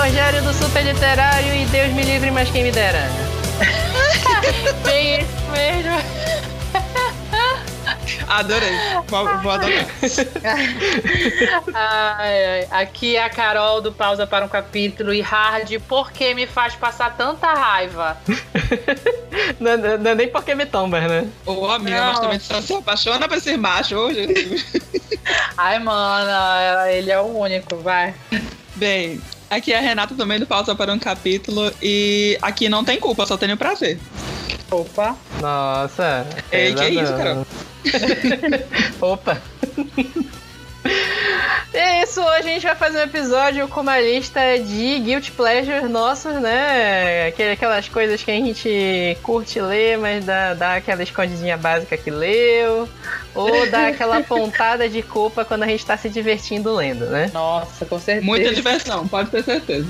Rogério do Super Literário e Deus me livre, mas quem me dera. Bem isso mesmo. Adorei. Vou, vou adorar. Ai, ai. Aqui é a Carol do Pausa para um Capítulo e Hard, por que me faz passar tanta raiva? não, não, não é nem porque me tomba, né? Ô, amiga, mas também você se apaixona pra ser macho hoje. Ai, mano, ele é o único, vai. Bem, aqui é a Renata também do Pausa para um Capítulo e aqui não tem culpa, só tenho prazer. Opa. Nossa. Ei, que pesadão. isso, Carol? Opa. É isso, hoje a gente vai fazer um episódio com uma lista de guilty pleasures nossos, né? Aquelas coisas que a gente curte ler, mas dá, dá aquela escondidinha básica que leu. Ou dá aquela pontada de culpa quando a gente tá se divertindo lendo, né? Nossa, com certeza. Muita diversão, pode ter certeza.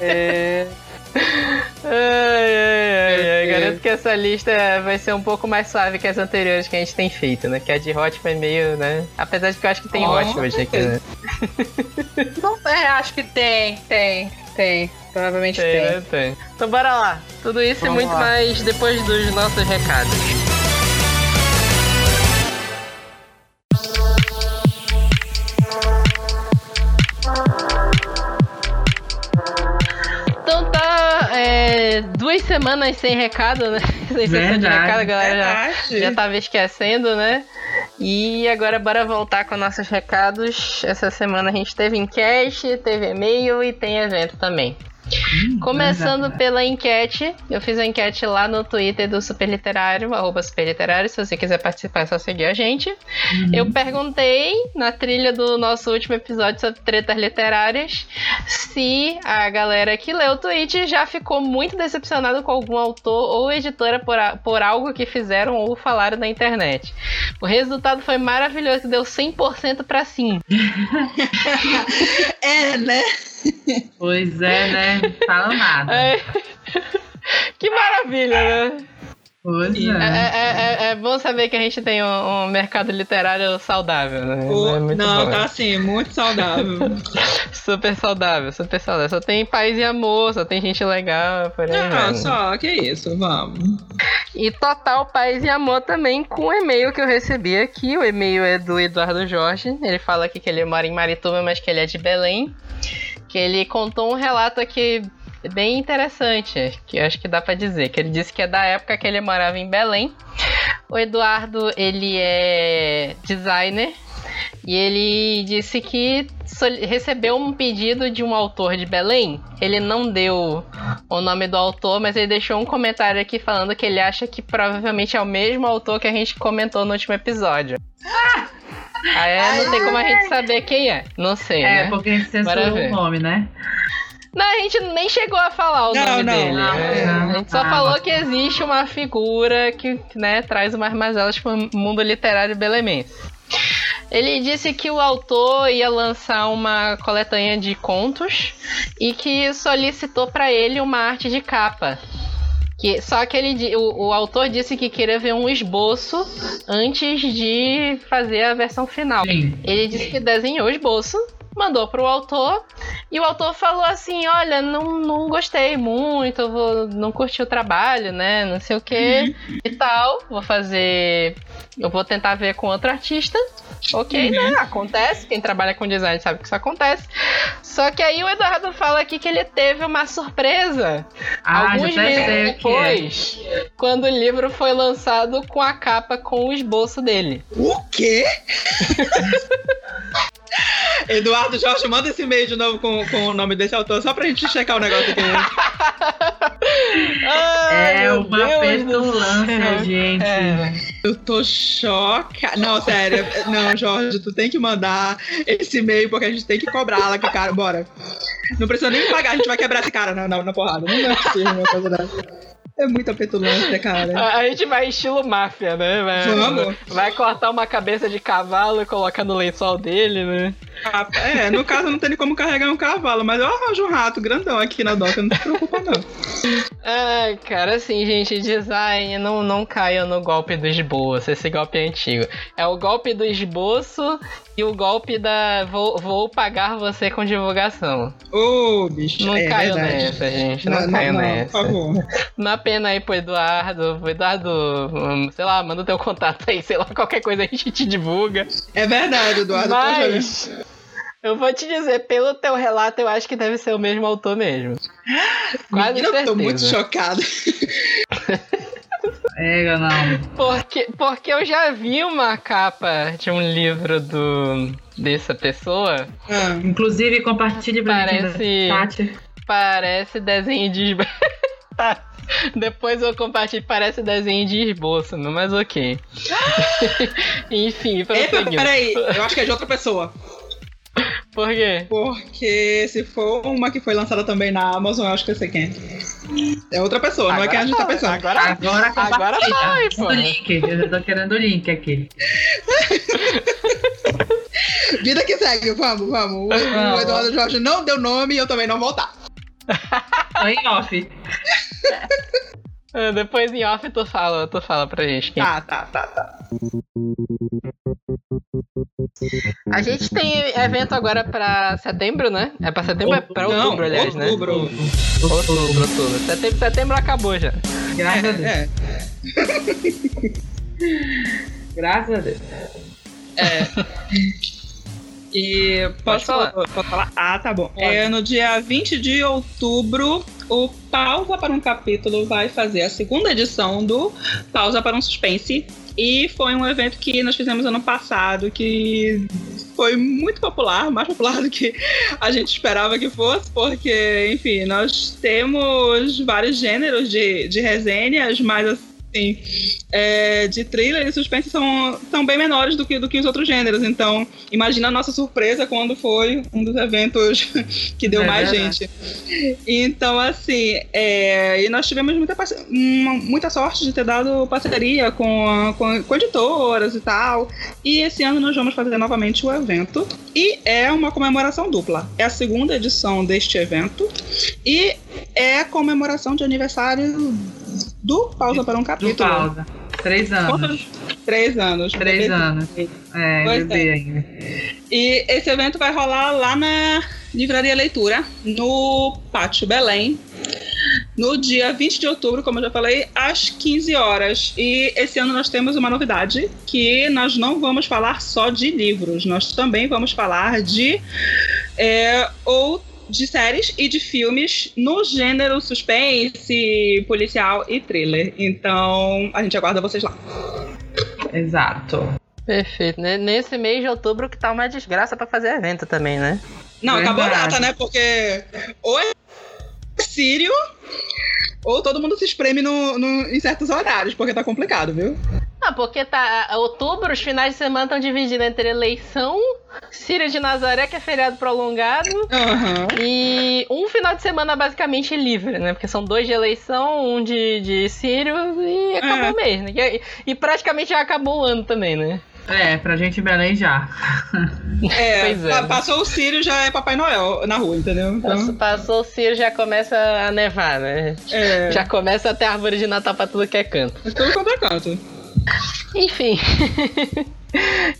É... Ai, ai, ai, Garanto que essa lista vai ser um pouco mais suave que as anteriores que a gente tem feito, né? Que a de Hot foi meio, né? Apesar de que eu acho que tem Com Hot hoje aqui, né? Não, é, acho que tem, tem, tem. Provavelmente Tem, tem. né? Tem. Então bora lá. Tudo isso Vamos e muito lá. mais depois dos nossos recados. Então é, duas semanas sem recado, né? Sem sessão de recado, a galera já, já tava esquecendo, né? E agora bora voltar com nossos recados. Essa semana a gente teve enquete, teve e-mail e tem evento também. Começando verdade. pela enquete, eu fiz a enquete lá no Twitter do Super Literário, arroba Super Literário, se você quiser participar é só seguir a gente. Uhum. Eu perguntei na trilha do nosso último episódio sobre tretas literárias se a galera que leu o tweet já ficou muito decepcionado com algum autor ou editora por, a- por algo que fizeram ou falaram na internet. O resultado foi maravilhoso, deu 100% pra sim. É, né? Pois é, né? Fala nada. É. Que maravilha, né? Pois É, é. é- é- é bom saber que a gente tem um, um mercado literário saudável, né? O- É muito não, bom. tá assim, muito saudável. Super saudável, super saudável. Só tem paz e amor, só tem gente legal, por aí Não, né? só, que isso, vamos. E total paz e amor também com o e-mail que eu recebi aqui. O e-mail é do Eduardo Jorge. Ele fala aqui que ele mora em Marituba, mas que ele é de Belém. Que ele contou um relato aqui bem interessante, que eu acho que dá pra dizer. Que ele disse que é da época que ele morava em Belém. O Eduardo, ele é designer. E ele disse que recebeu um pedido de um autor de Belém. Ele não deu o nome do autor, mas ele deixou um comentário aqui falando que ele acha que provavelmente é o mesmo autor que a gente comentou no último episódio. Aí não tem como a gente saber quem é. Não sei, É, né? porque Bora censurou ver. o nome, né? Não, a gente nem chegou a falar o Não, nome não, dele. não, né? não. A gente só Ah, falou que existe uma figura que né, traz umas mazelas pro mundo literário belemense. Ele disse que o autor ia lançar uma coletânea de contos e que solicitou para ele uma arte de capa. Que, só que ele, o, o autor disse que queria ver um esboço antes de fazer a versão final. Sim. Ele disse que desenhou o esboço, mandou pro autor, e o autor falou assim: Olha, não, não gostei muito, eu vou, não curti o trabalho, né? Não sei o que e tal. Vou fazer. Eu vou tentar ver com outro artista. Ok, né? Acontece. Quem trabalha com design sabe que isso acontece. Só que aí o Eduardo fala aqui que ele teve uma surpresa. Ah, Alguns meses o é. depois, quando o livro foi lançado com a capa com o esboço dele. O quê? Eduardo Jorge, manda esse e-mail de novo com, com o nome desse autor, só pra gente checar o negócio aqui. Ai, É meu uma Deus petulância, gente. É. Eu tô chocada. Não, sério. Não, Jorge, tu tem que mandar esse e-mail porque a gente tem que cobrá-la com o cara. Bora. Não precisa nem pagar, a gente vai quebrar esse cara na, na, na porrada. Não é possível uma coisa dessa. É muita petulância, cara. A, a gente vai estilo máfia, né? Vai, Vamos. vai cortar uma cabeça de cavalo e colocar no lençol dele, né? Ah, É, no caso não tem como carregar um cavalo, mas eu arranjo um rato grandão aqui na doca, não se preocupa não. Ai, cara, assim, gente, design, não, não caiam no golpe do esboço. Esse golpe é antigo. É o golpe do esboço e o golpe da vou, vou pagar você com divulgação. Ô, bicho. Não é caiu verdade. nessa, gente. Não, Não, não, caiu não, nessa. por favor. Uma pena aí pro Eduardo. Eduardo, hum, sei lá, manda o teu contato aí, sei lá, qualquer coisa a gente te divulga. É verdade, Eduardo. Mas eu vou te dizer, pelo teu relato, eu acho que deve ser o mesmo autor mesmo. Quase menina, eu certeza. tô muito chocada. É, não. Porque, porque eu já vi uma capa de um livro do dessa pessoa. Ah, Inclusive, compartilhe pra Parece- chat. Parece desenho de. tá. Depois eu compartilho, parece desenho de esboço, não, mas ok. Enfim, Epa, prosseguindo. peraí, eu acho que é de outra pessoa. Por quê? Porque se for uma que foi lançada também na Amazon, eu acho que eu sei quem é. É outra pessoa, não é quem a gente tá pensando. Agora, Agora agora vai, pô. Link. Eu já tô querendo o link aqui. Vida que segue, vamos, vamos. O. Eduardo Jorge não deu nome e eu também não vou dar. Tô em off. Ah, Depois em off tu fala, tu fala pra gente. quem- Tá, tá, tá, tá. A gente tem evento agora pra setembro, né? É pra setembro? É pra Não, outubro, aliás, né? outubro. Outubro, outubro. Setembro, setembro acabou já. Graças a Deus. É, Graças a Deus. E posso falar. Posso falar? Ah, tá bom. É, no dia 20 de outubro, o Pausa para um Capítulo vai fazer a segunda edição do Pausa para um Suspense. E foi um evento que nós fizemos ano passado, que foi muito popular, mais popular do que a gente esperava que fosse, porque, enfim, nós temos vários gêneros de, de resenhas, mas assim, é, de thriller e suspense são, são bem menores do que, do que os outros gêneros. Então, imagina a nossa surpresa quando foi um dos eventos que deu É mais verdade. gente. Então, assim, é, e nós tivemos muita, uma- muita sorte de ter dado parceria com, a- com, com editoras e tal. E esse ano nós vamos fazer novamente o evento. E é uma comemoração dupla. É a segunda edição deste evento. E é a comemoração de aniversário do Pausa para um Do Capítulo. pausa. Três anos. Três anos. Três Bebê. anos. É, Pois bebê ainda. E esse evento vai rolar lá na Livraria Leitura, no Pátio Belém, no dia 20 de outubro, como eu já falei, às 15 horas. E esse ano nós temos uma novidade, que nós não vamos falar só de livros, nós também vamos falar de é, ou de séries e de filmes no gênero suspense, policial e thriller. Então, a gente aguarda vocês lá. Exato. Perfeito. né? Nesse mês de outubro que tá uma desgraça pra fazer evento também, né? Não, acabou a Verdade. data, né? Porque ou é Sírio, ou todo mundo se espreme no, no- em certos horários, porque tá complicado, viu? Ah, porque tá. Outubro, os finais de semana estão divididos entre eleição, Síria de Nazaré, que é feriado prolongado, Aham. e um final de semana basicamente livre, né? Porque são dois de eleição, um de, de Sírio, e acabou É. o mês, né? E, e praticamente já acabou o ano também, né? É, pra gente em Belém já. É, Pois é. pa- passou o Sírio, já é Papai Noel na rua, entendeu? Passou, Então, passou o Sírio, já começa a nevar, né? é, Já começa a ter árvore de Natal pra tudo que é canto. tudo quanto é canto. Thank you. Enfim.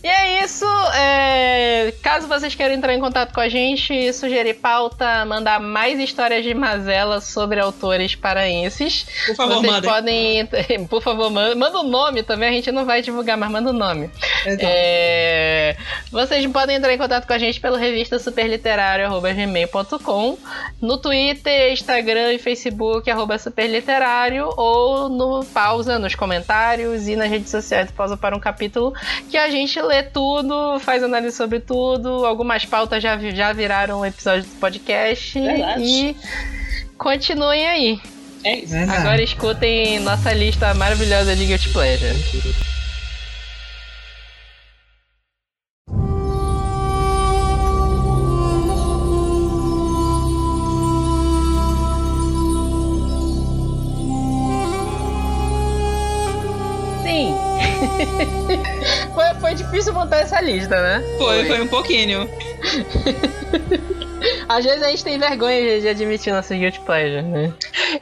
e é isso. é, Caso vocês queiram entrar em contato com a gente, sugerir pauta, mandar mais histórias de mazela sobre autores paraenses, Por favor, vocês mandem. podem. Por favor, manda, manda o nome também, a gente não vai divulgar, mas manda o nome. É, Vocês podem entrar em contato com a gente pelo revista superliterário.gmail.com, no Twitter, Instagram e Facebook, arroba superliterário, ou no pausa, nos comentários e nas redes sociais Pausa para um Capítulo, que a gente lê tudo, faz análise sobre tudo, algumas pautas já, já viraram episódios do podcast Verdade. e continuem aí. É isso. Verdade. Agora escutem nossa lista maravilhosa de Guilty Pleasure. Sim. foi, foi difícil montar essa lista, né? Foi, foi um pouquinho. Às vezes a gente tem vergonha de- admitir nosso guilty pleasure, né?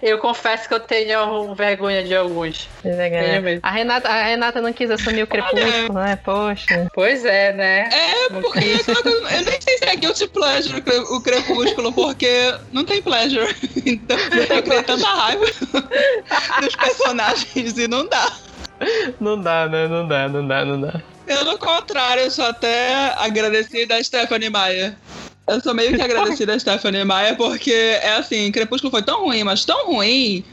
Eu confesso que eu tenho vergonha de alguns. Tenho mesmo. A Renata, a Renata não quis assumir o crepúsculo, né? Poxa. Pois é, né? É, porque é coisa- eu nem sei se é guilty pleasure o Crepúsculo, porque não tem pleasure. Então eu criei tanta raiva dos personagens e não dá. Não dá, né? Não dá, não dá, não dá. Pelo contrário, eu sou até agradecida a Stephanie Meyer. Eu sou meio que agradecida a Stephanie Meyer porque é assim, Crepúsculo foi tão ruim, mas tão ruim,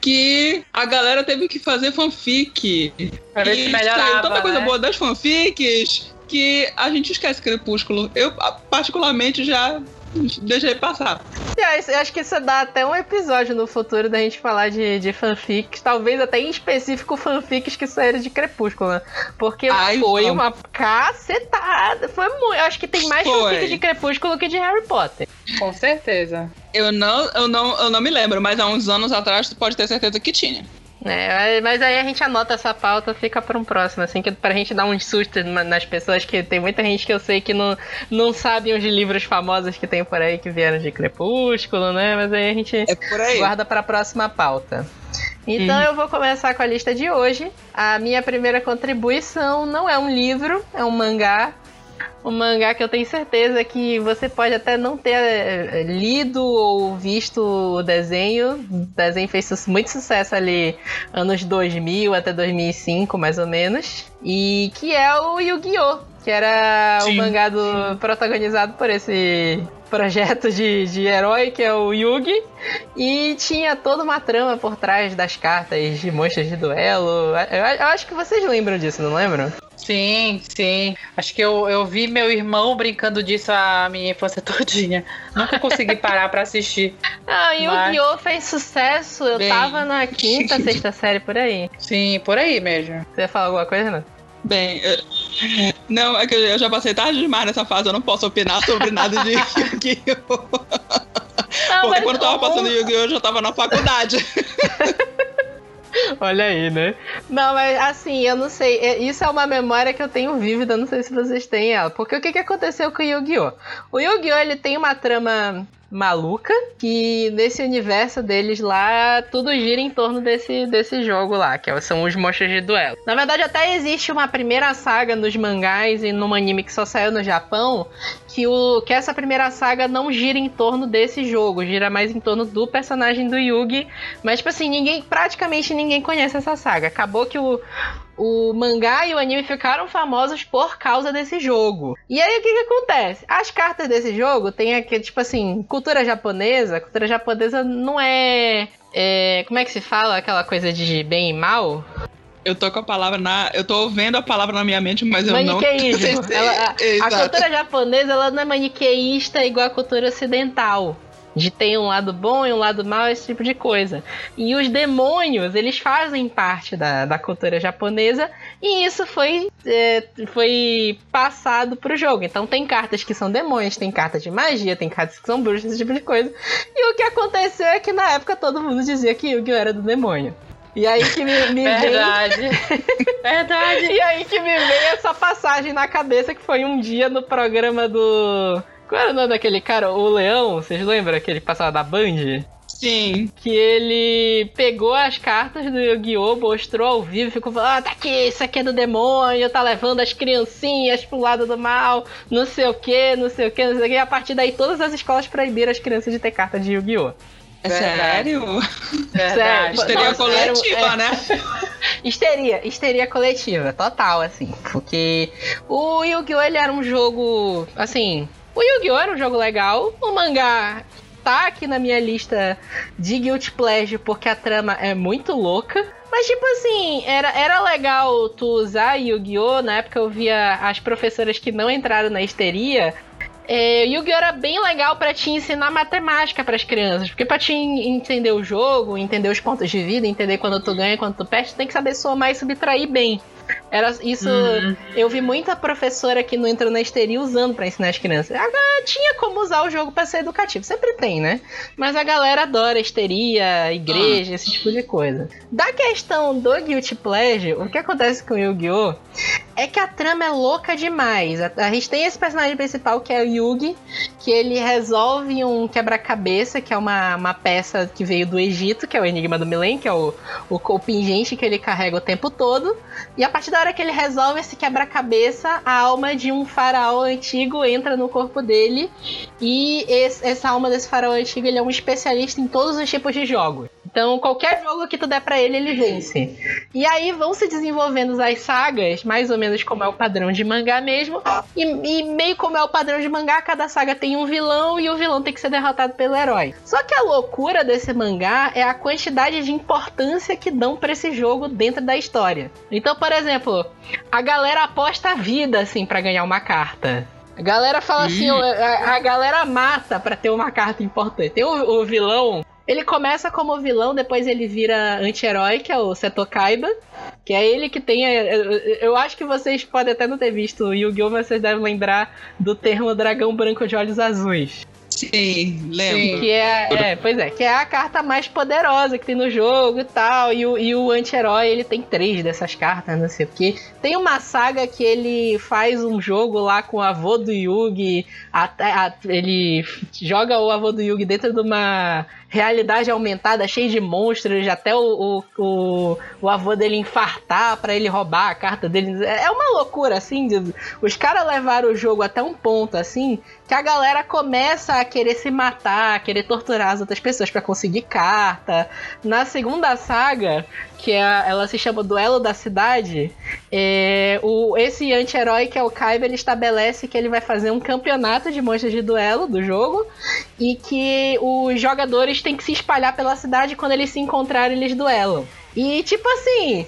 que a galera teve que fazer fanfic. Pra ver E se saiu melhorava. tanta coisa né? boa das fanfics que a gente esquece Crepúsculo. Eu, particularmente, já deixei passar. Eu acho que isso dá até um episódio no futuro da gente falar de, de fanfics, talvez até em específico fanfics que saíram de Crepúsculo, né? Porque Ai, foi vamos. uma cacetada. Foi muito. Eu acho que tem mais Foi. fanfic de Crepúsculo que de Harry Potter. Com certeza. Eu não, eu, não, eu não me lembro, mas há uns anos atrás tu pode ter certeza que tinha. É, mas aí a gente anota essa pauta, fica para um próximo, assim, que pra gente dar uns sustos na- nas pessoas, que tem muita gente que eu sei que não, não sabe os livros famosos que tem por aí que vieram de Crepúsculo, né? Mas aí a gente É por aí. guarda para a próxima pauta. Então eu vou começar com a lista de hoje. A minha primeira contribuição não é um livro, é um mangá. Um mangá que eu tenho certeza que você pode até não ter eh, lido ou visto o desenho. O desenho fez muito sucesso ali anos 2000 até 2005, mais ou menos. E que é o Yu-Gi-Oh! Que era o Sim. mangá do, protagonizado por esse projeto de, de herói que é o Yugi. E tinha toda uma trama por trás das cartas de monstros de duelo. Eu, eu acho que vocês lembram disso, não lembram? Sim, sim. Acho que eu, eu vi meu irmão brincando disso a minha infância todinha. Nunca consegui parar pra assistir. Ah, Mas- Yu-Gi-Oh! fez sucesso. Eu Bem. tava na quinta, sexta série por aí. Sim, por aí mesmo. Você ia falar alguma coisa, não? Bem, eu- não, é que eu já passei tarde demais nessa fase, eu não posso opinar sobre nada de Yu-Gi-Oh! Porque quando eu tava o- passando Yu-Gi-Oh! eu já tava na faculdade. Olha aí, né? Não, mas assim, eu não sei. é- Isso é uma memória que eu tenho vívida, não sei se vocês têm ela. Porque o que, que aconteceu com o Yu-Gi-Oh? O Yu-Gi-Oh! ele tem uma trama maluca que nesse universo deles lá tudo gira em torno desse, desse jogo lá, que são os monstros de duelo. Na verdade, até existe uma primeira saga nos mangás e num anime que só saiu no Japão que, o, que essa primeira saga não gira em torno desse jogo, gira mais em torno do personagem do Yugi. Mas, tipo assim, ninguém, praticamente ninguém conhece essa saga. Acabou que o, o mangá e o anime ficaram famosos por causa desse jogo. E aí o que, que acontece? As cartas desse jogo tem aquele, tipo assim, cultura japonesa. Cultura japonesa não é. é, como é que se fala aquela coisa de bem e mal? Eu tô com a palavra na. Eu tô vendo a palavra na minha mente, mas eu não. Maniqueísmo. Ela- a, a cultura japonesa ela não é maniqueísta igual a cultura ocidental. De ter um lado bom e um lado mau, esse tipo de coisa. E os demônios, eles fazem parte da, da cultura japonesa e isso foi, é, foi passado pro jogo. Então tem cartas que são demônios, tem cartas de magia, tem cartas que são bruxas, esse tipo de coisa. E o que aconteceu é que na época todo mundo dizia que Yu-Gi-Oh! era do demônio. E aí que me, me vem Verdade. Verdade. e aí que me veio essa passagem na cabeça que foi um dia no programa do. Qual era o nome daquele cara? O Leão? Vocês lembram aquele que passava da Band? Sim. Que ele pegou as cartas do Yu-Gi-Oh! mostrou ao vivo e ficou falando: ah, tá aqui, isso aqui é do demônio, tá levando as criancinhas pro lado do mal, não sei o que, não sei o que, não sei o que. E a partir daí todas as escolas proibiram as crianças de ter carta de Yu-Gi-Oh! É sério? Verdade. Sério, Histeria Nossa, era coletiva, é. né? Histeria, histeria coletiva, total, assim. Porque o Yu-Gi-Oh! ele era um jogo, assim, o Yu-Gi-Oh! era um jogo legal, o mangá tá aqui na minha lista de Guilty Pleasure porque a trama é muito louca. Mas, tipo assim, era, era legal tu usar Yu-Gi-Oh! Na época eu via as professoras que não entraram na histeria. É, Yu-Gi-Oh! era bem legal pra te ensinar matemática pras crianças. Porque pra te en- entender o jogo, entender os pontos de vida, entender quando tu ganha quando tu perde, tu tem que saber somar e subtrair bem. Era isso. Uhum. Eu vi muita professora que não entrou na histeria usando pra ensinar as crianças. Tinha como usar o jogo pra ser educativo. Sempre tem, né? Mas a galera adora histeria, igreja, esse tipo de coisa. Da questão do Guilty Pleasure, o que acontece com o Yu-Gi-Oh! é que a trama é louca demais. A, a gente tem esse personagem principal que é o Yugi, que ele resolve um quebra-cabeça, que é uma, uma peça que veio do Egito, que é o Enigma do Milênio, que é o, o, o pingente que ele carrega o tempo todo. E a partir da hora que ele resolve esse quebra-cabeça, a alma de um faraó antigo entra no corpo dele. E esse- essa alma desse faraó antigo ele é um especialista em todos os tipos de jogos. Então, qualquer jogo que tu der pra ele, ele vence. E aí vão se desenvolvendo as sagas, mais ou menos como é o padrão de mangá mesmo. E, e meio como é o padrão de mangá, cada saga tem um vilão e o vilão tem que ser derrotado pelo herói. Só que a loucura desse mangá é a quantidade de importância que dão pra esse jogo dentro da história. Então, por exemplo, a galera aposta a vida assim pra ganhar uma carta. A galera fala assim, a, a galera mata pra ter uma carta importante. Tem o, o vilão, ele começa como vilão, depois ele vira anti-herói, que é o Seto Kaiba. Que é ele que tem. a- Eu, acho que vocês podem até não ter visto o Yu-Gi-Oh!, mas vocês devem lembrar do termo dragão branco de olhos azuis. Sim, lembro. Que é, é, pois é, que é a carta mais poderosa que tem no jogo e tal. E o, e o anti-herói, ele tem três dessas cartas, não sei o quê. Tem uma saga que ele faz um jogo lá com o avô do Yugi. até- a- ele joga o avô do Yugi dentro de uma realidade aumentada, cheia de monstros, até o, o, o, o avô dele infartar pra ele roubar a carta dele. É uma loucura, assim. os caras levaram o jogo até um ponto, assim, que a galera começa a querer se matar, a querer torturar as outras pessoas pra conseguir carta. Na segunda saga, que é, ela se chama Duelo da Cidade, é, o, esse anti-herói que é o Kaiba, ele estabelece que ele vai fazer um campeonato de monstros de duelo do jogo e que os jogadores têm que se espalhar pela cidade quando eles se encontrarem, eles duelam. E tipo assim,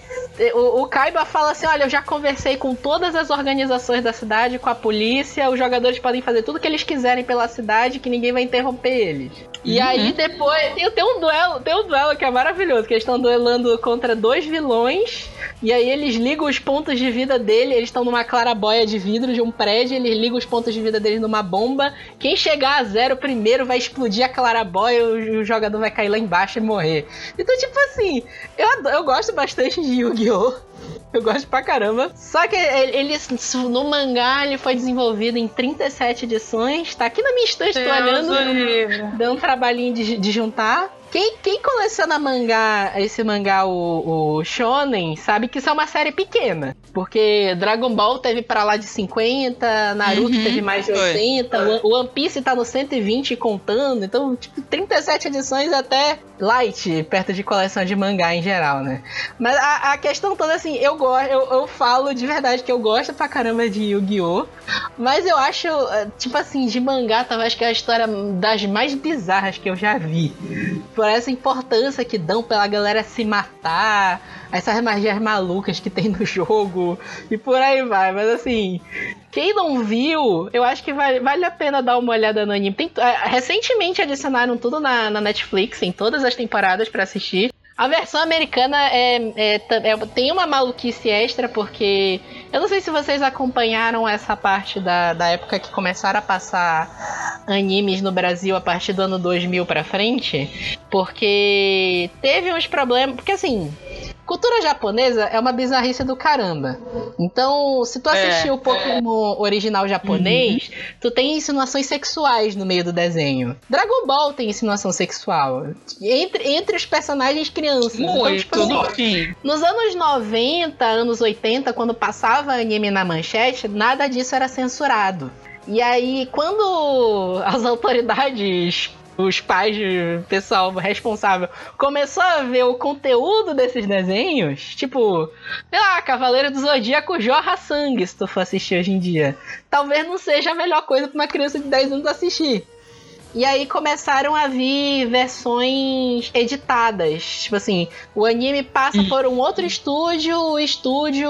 o, o Kaiba fala assim: olha, eu já conversei com todas as organizações da cidade, com a polícia, os jogadores podem fazer tudo que eles quiserem pela cidade, que ninguém vai interromper eles. E aí depois tem, tem um duelo, tem um duelo que é maravilhoso, que eles estão duelando contra dois vilões. E aí eles ligam os pontos de vida dele, eles estão numa clarabóia de vidro de um prédio, eles ligam os pontos de vida deles numa bomba. Quem chegar a zero primeiro vai explodir a clarabóia, o, o jogador vai cair lá embaixo e morrer. Então, tipo assim, eu, ado- eu gosto bastante de Yu-Gi-Oh! Eu gosto pra caramba. Só que ele, ele- no mangá ele foi desenvolvido em 37 edições. Tá aqui na minha estante, tô olhando. Deu um trabalhinho de, de juntar. Quem, quem coleciona mangá, esse mangá, o, o Shonen, sabe que isso é uma série pequena. Porque Dragon Ball teve pra lá de 50, Naruto Uhum, teve mais de foi. 80, o One Piece tá no 120 e contando. Então, tipo, 37 edições é até light, perto de coleção de mangá em geral, né? Mas a, a questão toda, assim, eu gosto, eu, eu falo de verdade que eu gosto pra caramba de Yu-Gi-Oh! Mas eu acho, eh, tipo assim, de mangá, talvez que é a história das mais bizarras que eu já vi. Por essa importância que dão pela galera se matar, essas magias malucas que tem no jogo, e por aí vai. Mas assim, quem não viu, eu acho que vale, vale a pena dar uma olhada no anime. Tem- eh, recentemente adicionaram tudo na, na Netflix, em todas as temporadas pra assistir. A versão americana é, é- é- tem uma maluquice extra, porque eu não sei se vocês acompanharam essa parte da, da época que começaram a passar animes no Brasil a partir do ano 2000 pra frente, porque teve uns problemas. Porque assim. Cultura japonesa é uma bizarrice do caramba. Então, se tu É, assistir o Pokémon original japonês, tu tem insinuações sexuais no meio do desenho. Dragon Ball tem insinuação sexual. Entre, entre os personagens crianças. Então, Muito, tipo assim, nos anos 90, anos 80, quando passava anime na manchete, nada disso era censurado. E aí, quando as autoridades, os pais, o pessoal responsável, começou a ver o conteúdo desses desenhos, tipo, sei lá, Cavaleiro do Zodíaco jorra sangue se tu for assistir hoje em dia. Talvez não seja a melhor coisa pra uma criança de 10 anos assistir. E aí começaram a vir versões editadas. Tipo assim, o anime passa por um outro estúdio, o estúdio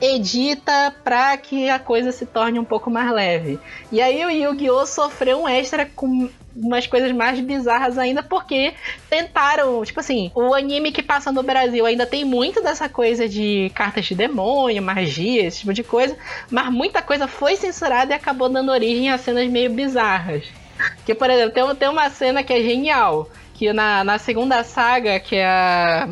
edita pra que a coisa se torne um pouco mais leve. E aí o Yu-Gi-Oh! sofreu um extra com umas coisas mais bizarras ainda, porque tentaram, tipo assim, o anime que passa no Brasil ainda tem muito dessa coisa de cartas de demônio, magia, esse tipo de coisa, mas muita coisa foi censurada e acabou dando origem a cenas meio bizarras. Que, por exemplo, tem, tem uma cena que é genial, que na, na segunda saga, que é a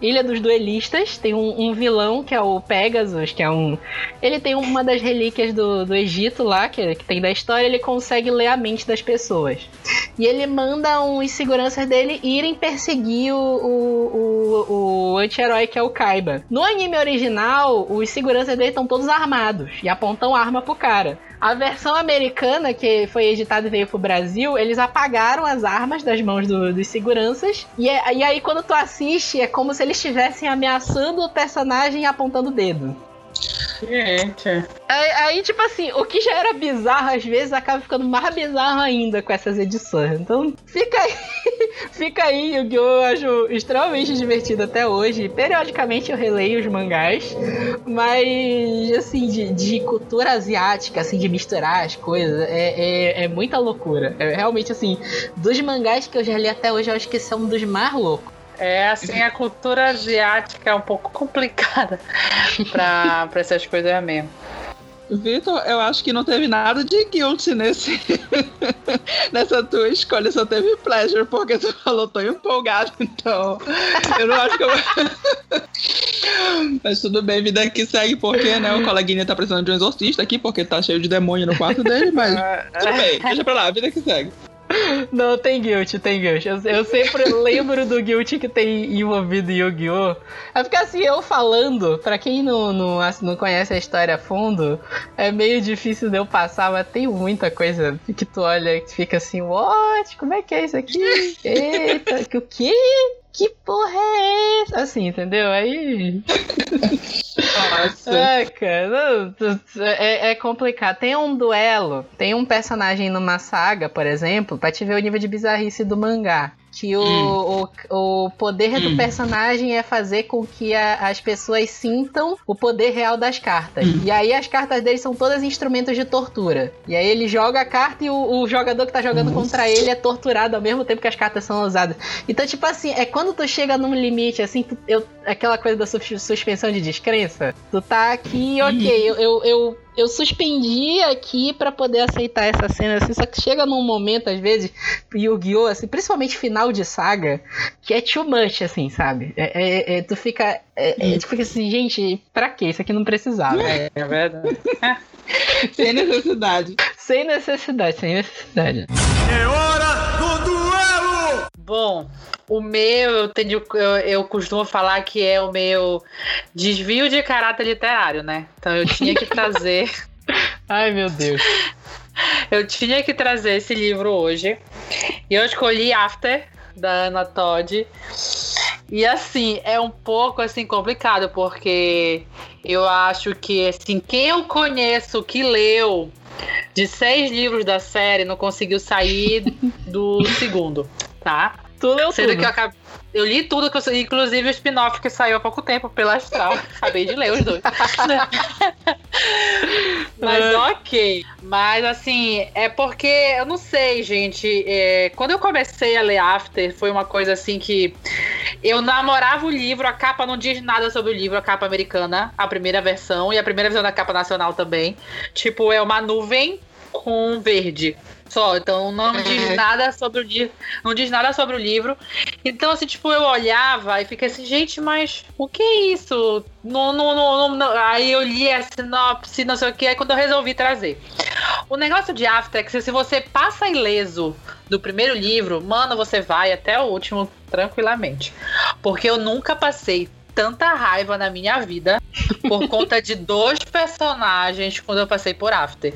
Ilha dos Duelistas, tem um, um, vilão que é o Pegasus, que é um. Ele tem uma das relíquias do, do Egito lá, que, que tem da história, ele consegue ler a mente das pessoas. E ele manda uns seguranças dele irem perseguir o, o, o, o anti-herói que é o Kaiba. No anime original, os seguranças dele estão todos armados e apontam arma pro cara. A versão americana, que foi editada e veio pro Brasil, eles apagaram as armas das mãos do, dos seguranças. E, é, e aí, quando tu assiste, é como se eles estivessem ameaçando o personagem apontando o dedo. Gente. Aí, aí, tipo assim, o que já era bizarro às vezes acaba ficando mais bizarro ainda com essas edições. Então, fica aí. fica aí, o que eu acho extremamente divertido até hoje. Periodicamente eu releio os mangás, mas, assim, de, de cultura asiática, assim, de misturar as coisas, é, é, é muita loucura. É realmente, assim, dos mangás que eu já li até hoje, eu acho que esse é um dos mais loucos. É, assim, a cultura asiática é um pouco complicada pra, pra essas coisas mesmo. Vitor, eu acho que não teve nada de guilt nesse, nessa tua escolha, só teve pleasure, porque tu falou, tô empolgado, então eu não acho que eu. Mas tudo bem, vida que segue, porque né, o coleguinha tá precisando de um exorcista aqui, porque tá cheio de demônio no quarto dele, mas tudo bem, deixa pra lá, vida que segue. Não, tem guilt, tem guilt. Eu, eu, sempre lembro do guilt que tem envolvido Yu-Gi-Oh! É porque assim, eu falando, pra quem não, não, não conhece a história a fundo, é meio difícil de eu passar, mas tem muita coisa que tu olha e fica assim, what? Como é que é isso aqui? Eita, que o quê? Que porra é essa? Assim, entendeu? Aí. Nossa. É, cara, é, é, complicado. Tem um duelo, tem um personagem numa saga, por exemplo, pra te ver o nível de bizarrice do mangá. Que o, hum. o, o poder hum. do personagem é fazer com que a, as pessoas sintam o poder real das cartas. Hum. E aí as cartas dele são todas instrumentos de tortura. E aí ele joga a carta e o, o jogador que tá jogando Nossa. contra ele é torturado ao mesmo tempo que as cartas são usadas. Então, tipo assim, é quando tu chega num limite, assim, tu, eu, aquela coisa da suspensão de descrença. Tu tá aqui, ok, eu, eu, eu eu suspendi aqui para poder aceitar essa cena, assim, só que chega num momento, às vezes, Yu-Gi-Oh!, assim, principalmente final de saga, que é too much, assim, sabe? É, é, é tu fica. É, é, tu fica assim, gente, pra que Isso aqui não precisava. É, é verdade. sem necessidade. Sem necessidade, sem necessidade. É hora do duelo! Bom, o meu, eu, tenho, eu, eu costumo falar que é o meu desvio de caráter literário, né? Então eu tinha que trazer. Ai, meu Deus. Eu tinha que trazer esse livro hoje. E eu escolhi After, da Ana Todd. E assim, é um pouco assim complicado, porque eu acho que assim, quem eu conheço que leu de seis livros da série não conseguiu sair do segundo, tá? Tu leu Sendo tudo. que eu acabei. Eu li tudo, que eu, inclusive o spin-off que saiu há pouco tempo pela Astral. Acabei de ler os dois. Mas é. ok. Mas assim, é porque eu não sei, gente. É, quando eu comecei a ler After, foi uma coisa assim que eu namorava o livro, a capa não diz nada sobre o livro, a capa americana, a primeira versão, e a primeira versão da capa nacional também. Tipo, é uma nuvem com verde só. Então não diz nada sobre o livro. Não diz nada sobre o livro. Então, assim, tipo, eu olhava e fiquei assim, gente, mas o que é isso? Não, não, não, não, Aí eu li a sinopse, não sei o que, aí quando eu resolvi trazer. O negócio de After é se você passa ileso do primeiro livro, mano, você vai até o último tranquilamente. Porque eu nunca passei tanta raiva na minha vida por conta de dois personagens quando eu passei por After.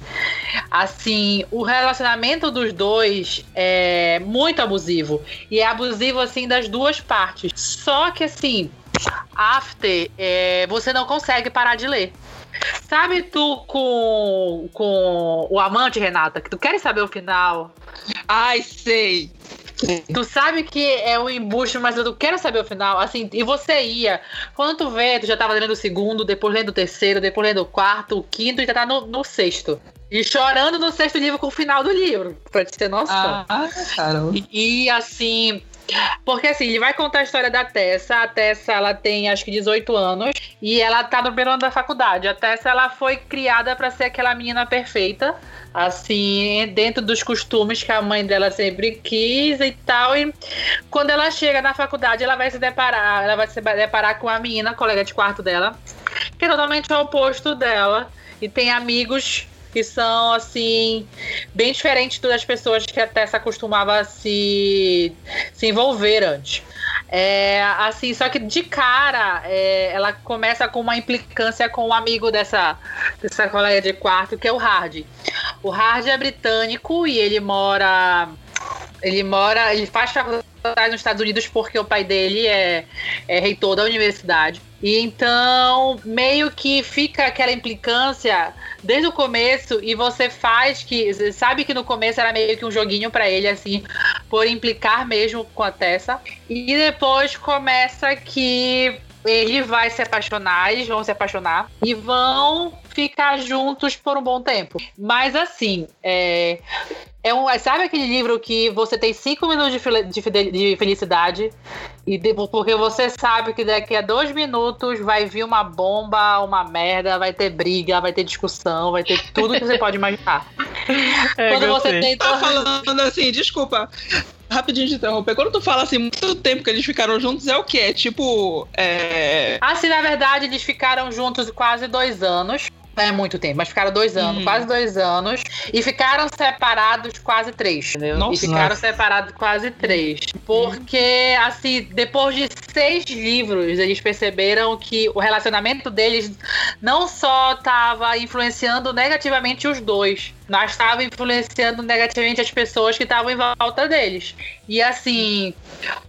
Assim, o relacionamento dos dois é muito abusivo. E é abusivo, assim, das duas partes. Só que, assim, After, é, você não consegue parar de ler. Sabe tu com, com o amante, Renata, que tu quer saber o final? Ai, sei. Tu sabe que é um embuste, mas eu quero saber o final. Assim, e você ia. Quando tu vê, tu já tava lendo o segundo, depois lendo o terceiro, depois lendo o quarto, o quinto e já tá no, no sexto. E chorando no sexto livro com o final do livro, pra te ter noção. Ah, caramba. E, e, assim. Porque assim, ele vai contar a história da Tessa. A Tessa, ela tem acho que 18 anos e ela tá no primeiro ano da faculdade. A Tessa, ela foi criada para ser aquela menina perfeita, assim, dentro dos costumes que a mãe dela sempre quis e tal. E quando ela chega na faculdade, ela vai se deparar, ela vai se deparar com a menina, colega de quarto dela, que é totalmente o oposto dela e tem amigos que são assim bem diferentes das pessoas que a Tessa costumava se, se envolver antes. É, assim, só que de cara é, ela começa com uma implicância com um amigo dessa, dessa colega de quarto, que é o Hard. O Hard é britânico e ele mora. Ele mora. Ele faz faculdade nos Estados Unidos porque o pai dele é, é reitor da universidade. E então, meio que fica aquela implicância desde o começo e você faz que. Sabe que no começo era meio que um joguinho para ele, assim, por implicar mesmo com a Tessa. E depois começa que ele vai se apaixonar, eles vão se apaixonar e vão ficar juntos por um bom tempo. Mas assim, é, é um, sabe aquele livro que você tem cinco minutos de, de, de felicidade e de, porque você sabe que daqui a dois minutos vai vir uma bomba, uma merda, vai ter briga, vai ter discussão, vai ter tudo que você pode imaginar. É, Quando você gostei. tem Tá falando assim, desculpa. Rapidinho de interromper. Quando tu fala assim, muito tempo que eles ficaram juntos, é o quê? Tipo, é. Assim, na verdade, eles ficaram juntos quase dois anos. É muito tempo, mas ficaram dois anos, Hum. quase dois anos. E ficaram separados quase três, entendeu? Nossa. e ficaram separados quase três. Porque, assim, depois de seis livros, eles perceberam que o relacionamento deles não só estava influenciando negativamente os dois, mas estava influenciando negativamente as pessoas que estavam em volta deles. E assim,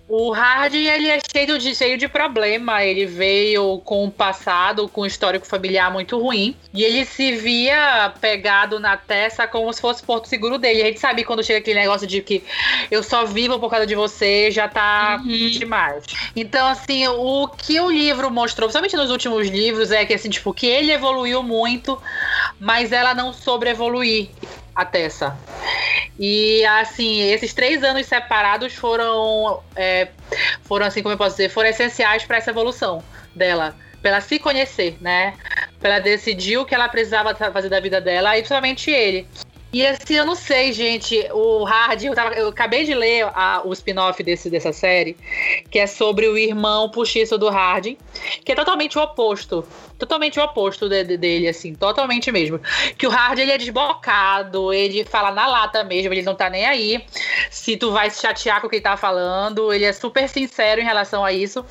o Hardin, ele é cheio de, cheio de problema. Ele veio com um passado, com um histórico familiar muito ruim. E ele se via pegado na testa como se fosse o porto seguro dele. A gente sabe quando chega aquele negócio de que eu só vivo por causa de você, já tá demais. Então, assim, o que o livro mostrou, principalmente nos últimos livros, é que assim, tipo, que ele evoluiu muito, mas ela não soube evoluir a Tessa. E assim, esses três anos separados foram, é, foram assim como eu posso dizer, foram essenciais para essa evolução dela, para ela se conhecer, né? Para ela decidir o que ela precisava fazer da vida dela e principalmente ele. E assim, eu não sei, gente, o Hard, eu, tava- eu acabei de ler a- o spin-off dessa série, que é sobre o irmão puxiço do Hardin, que é totalmente o oposto. Totalmente o oposto de- de- dele, assim, totalmente mesmo. Que o Hard ele é desbocado, ele fala na lata mesmo, ele não tá nem aí. Se tu vai se chatear com o que ele tá falando, ele é super sincero em relação a isso.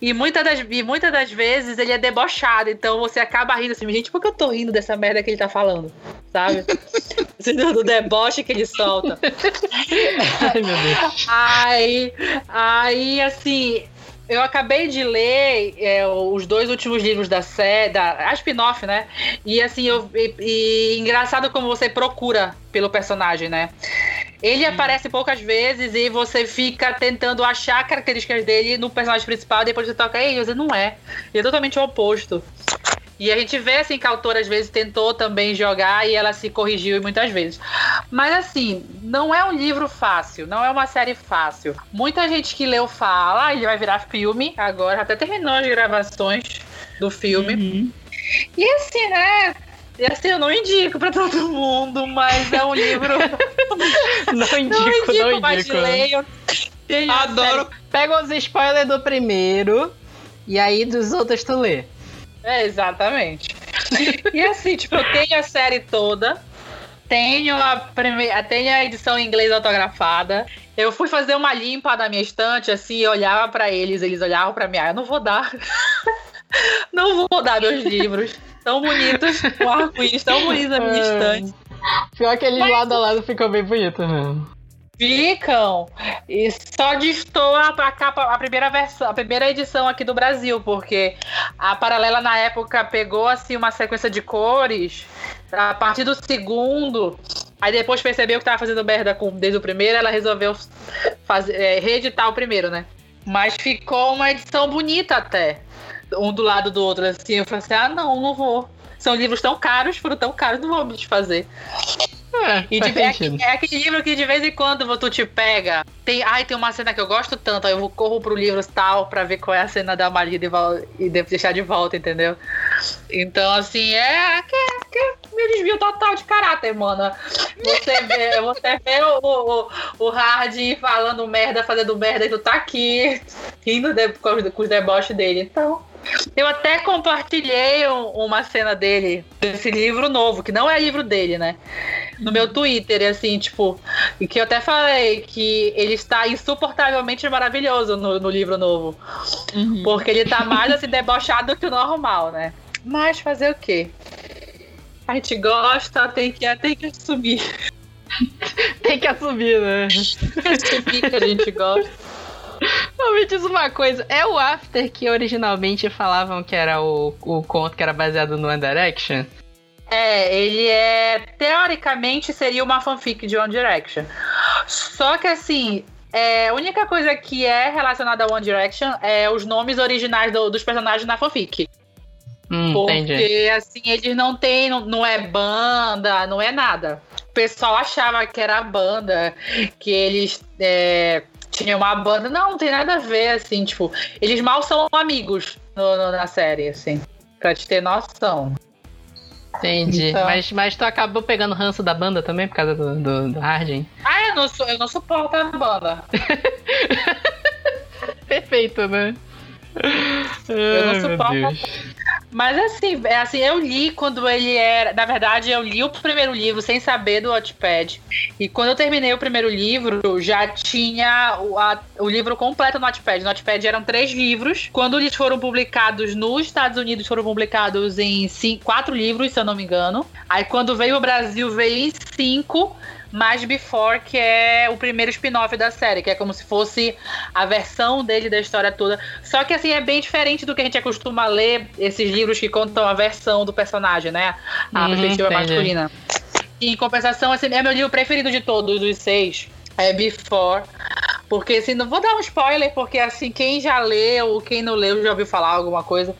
E muitas das, e muitas das vezes ele é debochado, então você acaba rindo assim, gente, por que eu tô rindo dessa merda que ele tá falando? Sabe? Do, do deboche que ele solta. Ai, meu Deus. Aí, aí, assim, eu acabei de ler é, os dois últimos livros da série, da a spin-off, né? E assim, eu, e, e engraçado como você procura pelo personagem, né? Ele aparece poucas vezes e você fica tentando achar características dele no personagem principal e depois você toca, ei, você não é. Ele é totalmente o oposto. E a gente vê assim que a autora às vezes tentou também jogar e ela se corrigiu muitas vezes. Mas assim, não é um livro fácil, não é uma série fácil. Muita gente que leu fala, ah, ele vai virar filme agora, até terminou as gravações do filme. Uhum. E assim, né? E assim, eu não indico pra todo mundo, mas é um livro. Não indico, não indico, não mas indico. leiam. Tem a Adoro. Pega os spoilers do primeiro e aí dos outros tu lê. É, exatamente. e assim, tipo, eu tenho a série toda. Tenho a, primeira, tenho a edição em inglês autografada. Eu fui fazer uma limpa na minha estante, assim, eu olhava pra eles, eles olhavam pra mim. Ah, eu não vou dar. não vou dar meus livros. Tão bonitos, com arco-íris tão bonitos na minha É. estante. Pior que eles lado a lado ficam bem bonitos mesmo. Ficam. E só destoa a capa, a primeira versão, a primeira edição aqui do Brasil, porque a paralela na época pegou assim uma sequência de cores. A partir do segundo, aí depois percebeu que tava fazendo merda com desde o primeiro, ela resolveu fazer, é, reeditar o primeiro, né? Mas ficou uma edição bonita até. Um do lado do outro, assim. Eu falei assim: ah, não, não vou. São livros tão caros, foram tão caros, não vou me fazer. É, E faz de, é, sentido. é aquele livro que de vez em quando tu te pega. Tem, ai, tem uma cena que eu gosto tanto, aí eu corro pro livro tal pra ver qual é a cena da Maria e, vol- e devo deixar de volta, entendeu? Então, assim, é que, que meu desvio total de caráter, mano. Você vê, você vê o, o, o Hard falando merda, fazendo merda, e tu tá aqui rindo de- com, os, com os deboches dele. Então. Eu até compartilhei um- uma cena dele, desse livro novo, que não é livro dele, né? No meu Twitter, assim, tipo, que eu até falei que ele está insuportavelmente maravilhoso no, no livro novo. Uhum. Porque ele tá mais assim debochado que o normal, né? Mas fazer o quê? A gente gosta, tem que, tem que assumir. Tem que assumir, né? Assumir que a gente gosta. Não, me diz uma coisa, é o After que originalmente falavam que era o, o conto que era baseado no One Direction? É, ele é. Teoricamente seria uma fanfic de One Direction. Só que assim. É, a única coisa que é relacionada a One Direction é os nomes originais do- dos personagens na fanfic. Hum, Porque, entendi. assim, eles não têm, não, não é banda, não é nada. O pessoal achava que era banda, que eles é, tinham uma banda. Não, não tem nada a ver, assim, tipo, eles mal são amigos no- no- na série, assim. Pra te ter noção. Entendi. então- Mas, mas tu acabou pegando ranço da banda também por causa do, do, do Harding? Ah, eu não, sou, eu não suporto a banda. Perfeito, né? Eu não suporto. Mas assim, é assim, eu li quando ele era. Na verdade, eu li o primeiro livro sem saber do Wattpad. E quando eu terminei o primeiro livro, já tinha o, a- o livro completo no Wattpad. No Wattpad eram três livros. Quando eles foram publicados nos Estados Unidos, foram publicados em cinco, quatro livros, se eu não me engano. Aí quando veio o Brasil, veio em cinco. Mais Before, que é o primeiro spin-off da série, que é como se fosse a versão dele da história toda. Só que assim, é bem diferente do que a gente acostuma ler esses livros que contam a versão do personagem, né? A Uhum, perspectiva entendi. masculina. E, em compensação, assim, é meu livro preferido de todos os seis. É Before. Porque, assim, não vou dar um spoiler, porque, assim, quem já leu, quem não leu, já ouviu falar alguma coisa.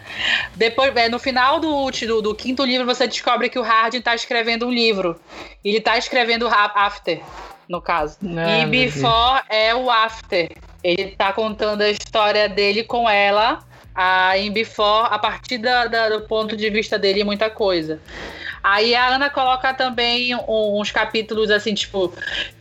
Depois, é, no final do, último- do, quinto livro, você descobre que o Hardin tá escrevendo um livro. E ele tá escrevendo After, no caso. Ah, e. Before é o After. Ele tá contando a história dele com ela. A, em Before, a partir da- da- do ponto de vista dele, muita coisa. Aí a Ana coloca também uns capítulos, assim, tipo,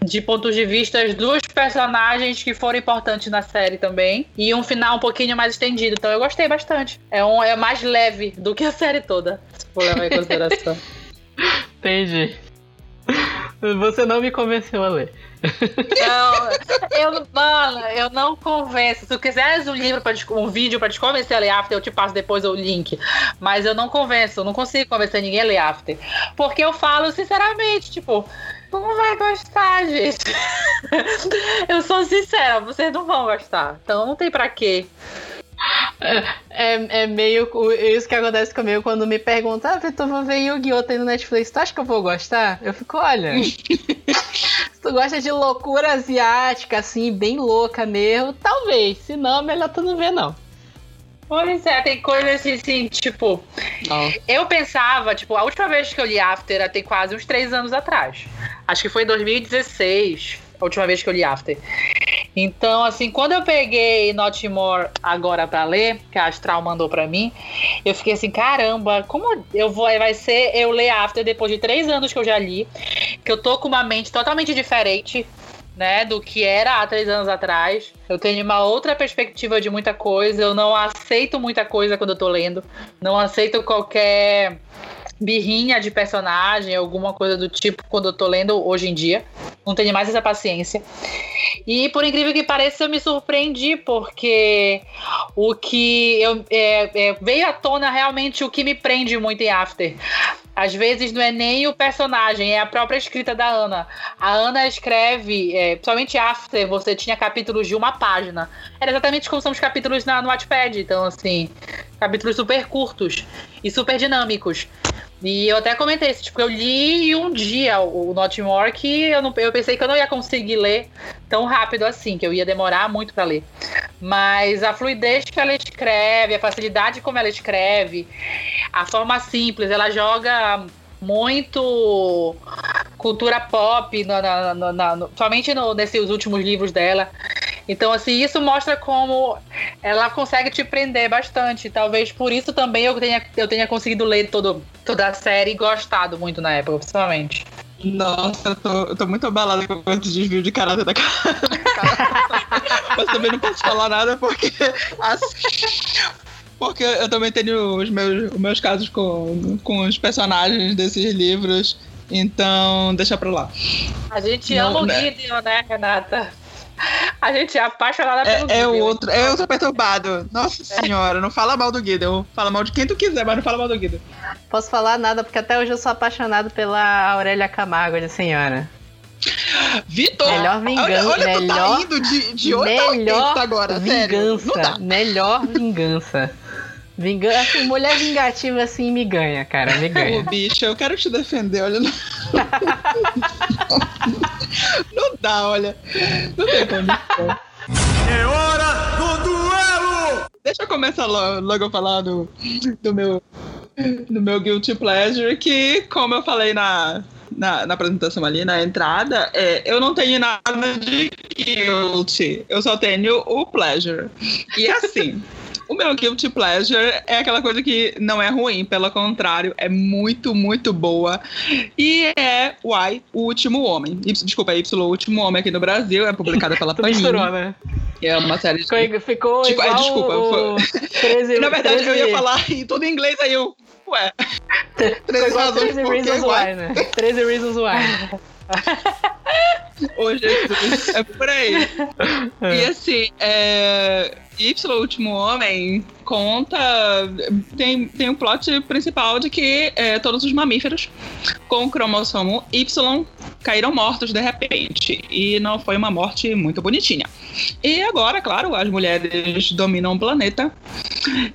de pontos de vista dos personagens que foram importantes na série também. E um final um pouquinho mais estendido. Então eu gostei bastante. É, um, é mais leve do que a série toda, se for levar em consideração. Entendi. Você não me convenceu a ler. Não, eu, mano, eu não convenço. Se tu quiseres um livro, pra, um vídeo pra te convencer a ler After, eu te passo depois o link. Mas eu não convenço, eu não consigo convencer ninguém a ler After. Porque eu falo sinceramente, tipo, tu não vai gostar, gente. eu sou sincera, vocês não vão gostar. Então não tem pra quê. É, é meio o- isso que acontece comigo quando me perguntam, ah, Vitor, vou ver Yu-Gi-Oh! tem no Netflix, tu acha que eu vou gostar? Eu fico, olha, se tu gosta de loucura asiática, assim, bem louca mesmo, talvez, se não, melhor tu não ver, não. Pois é, tem coisas assim, tipo, Eu pensava, tipo, a última vez que eu li After era tem quase uns três anos atrás. Acho que foi em 2016, a última vez que eu li After. Então, assim, quando eu peguei Not More agora pra ler, que a Astral mandou pra mim, eu fiquei assim, caramba, como eu vou, vai ser eu ler After depois de três anos que eu já li, que eu tô com uma mente totalmente diferente né, do que era há três anos atrás. Eu tenho uma outra perspectiva de muita coisa. Eu não aceito muita coisa quando eu tô lendo. Não aceito qualquer birrinha de personagem, alguma coisa do tipo quando eu tô lendo hoje em dia. Não tenho mais essa paciência. E por incrível que pareça, eu me surpreendi, porque o que eu, é, é, veio à tona realmente o que me prende muito em After. Às vezes não é nem o personagem, é a própria escrita da Ana. A Ana escreve, é, principalmente After, você tinha capítulos de uma página. Era exatamente como são os capítulos na, no Wattpad. Então, assim, capítulos super curtos e super dinâmicos. E eu até comentei isso, tipo, eu li um dia o o Not More que eu, não, eu pensei que eu não ia conseguir ler tão rápido assim, que eu ia demorar muito para ler. Mas a fluidez que ela escreve, a facilidade como ela escreve, a forma simples, ela joga muito cultura pop, no, na- no- somente no, nesses últimos livros dela. Então, assim, isso mostra como ela consegue te prender bastante. Talvez por isso também eu tenha, eu tenha conseguido ler todo, toda a série e gostado muito na época, principalmente. Nossa, eu tô, eu tô muito abalada com esse desvio de caráter da cara. Mas também não posso falar nada porque. assim, porque eu também tenho os meus, os meus casos com, com os personagens desses livros. Então, deixa pra lá. A gente Não, ama o né? Gideon, né, Renata? A gente é apaixonada pelo É, é o Gideon. outro, é outro perturbado. Nossa senhora, não fala mal do Gideon. Fala mal de quem tu quiser, mas não fala mal do Gideon. Posso falar nada, porque até hoje eu sou apaixonado pela Aurélia Camargo de senhora. Vitor! Melhor Olha, vingança. olha tu melhor, tá indo de, de 8 a 80 melhor agora, vingança. Melhor vingança. Vingança. Assim, mulher vingativa assim me ganha, cara. Me Ô, ganha. bicho, eu quero te defender, olha. Não, dá, olha. Não tem condição. É hora do duelo! Deixa eu começar logo, logo a falar do, do meu do meu Guilty Pleasure, que, como eu falei na, na, na apresentação ali, na entrada, é, eu não tenho nada de guilty, eu só tenho o pleasure. E assim, o meu Guilty Pleasure é aquela coisa que não é ruim, pelo contrário, é muito, muito boa. E é Y, O Último Homem. Y, desculpa, é Y, O Último Homem aqui no Brasil, é publicada pela Panini. misturou, né? É uma série de... Ficou, Tipo, é, igual desculpa, o 13, Na verdade, eu 13 ia falar em tudo em inglês, aí eu. Ué. Ficou 13 igual razões 13 por quê, Reasons. Why, né? 13 Reasons Why. Ô, Jesus. É por aí. E assim, é... Y, o último homem, conta. Tem, tem um plot principal de que é, todos os mamíferos com o cromossomo Y caíram mortos de repente. E não foi uma morte muito bonitinha. E agora, claro, as mulheres dominam o planeta.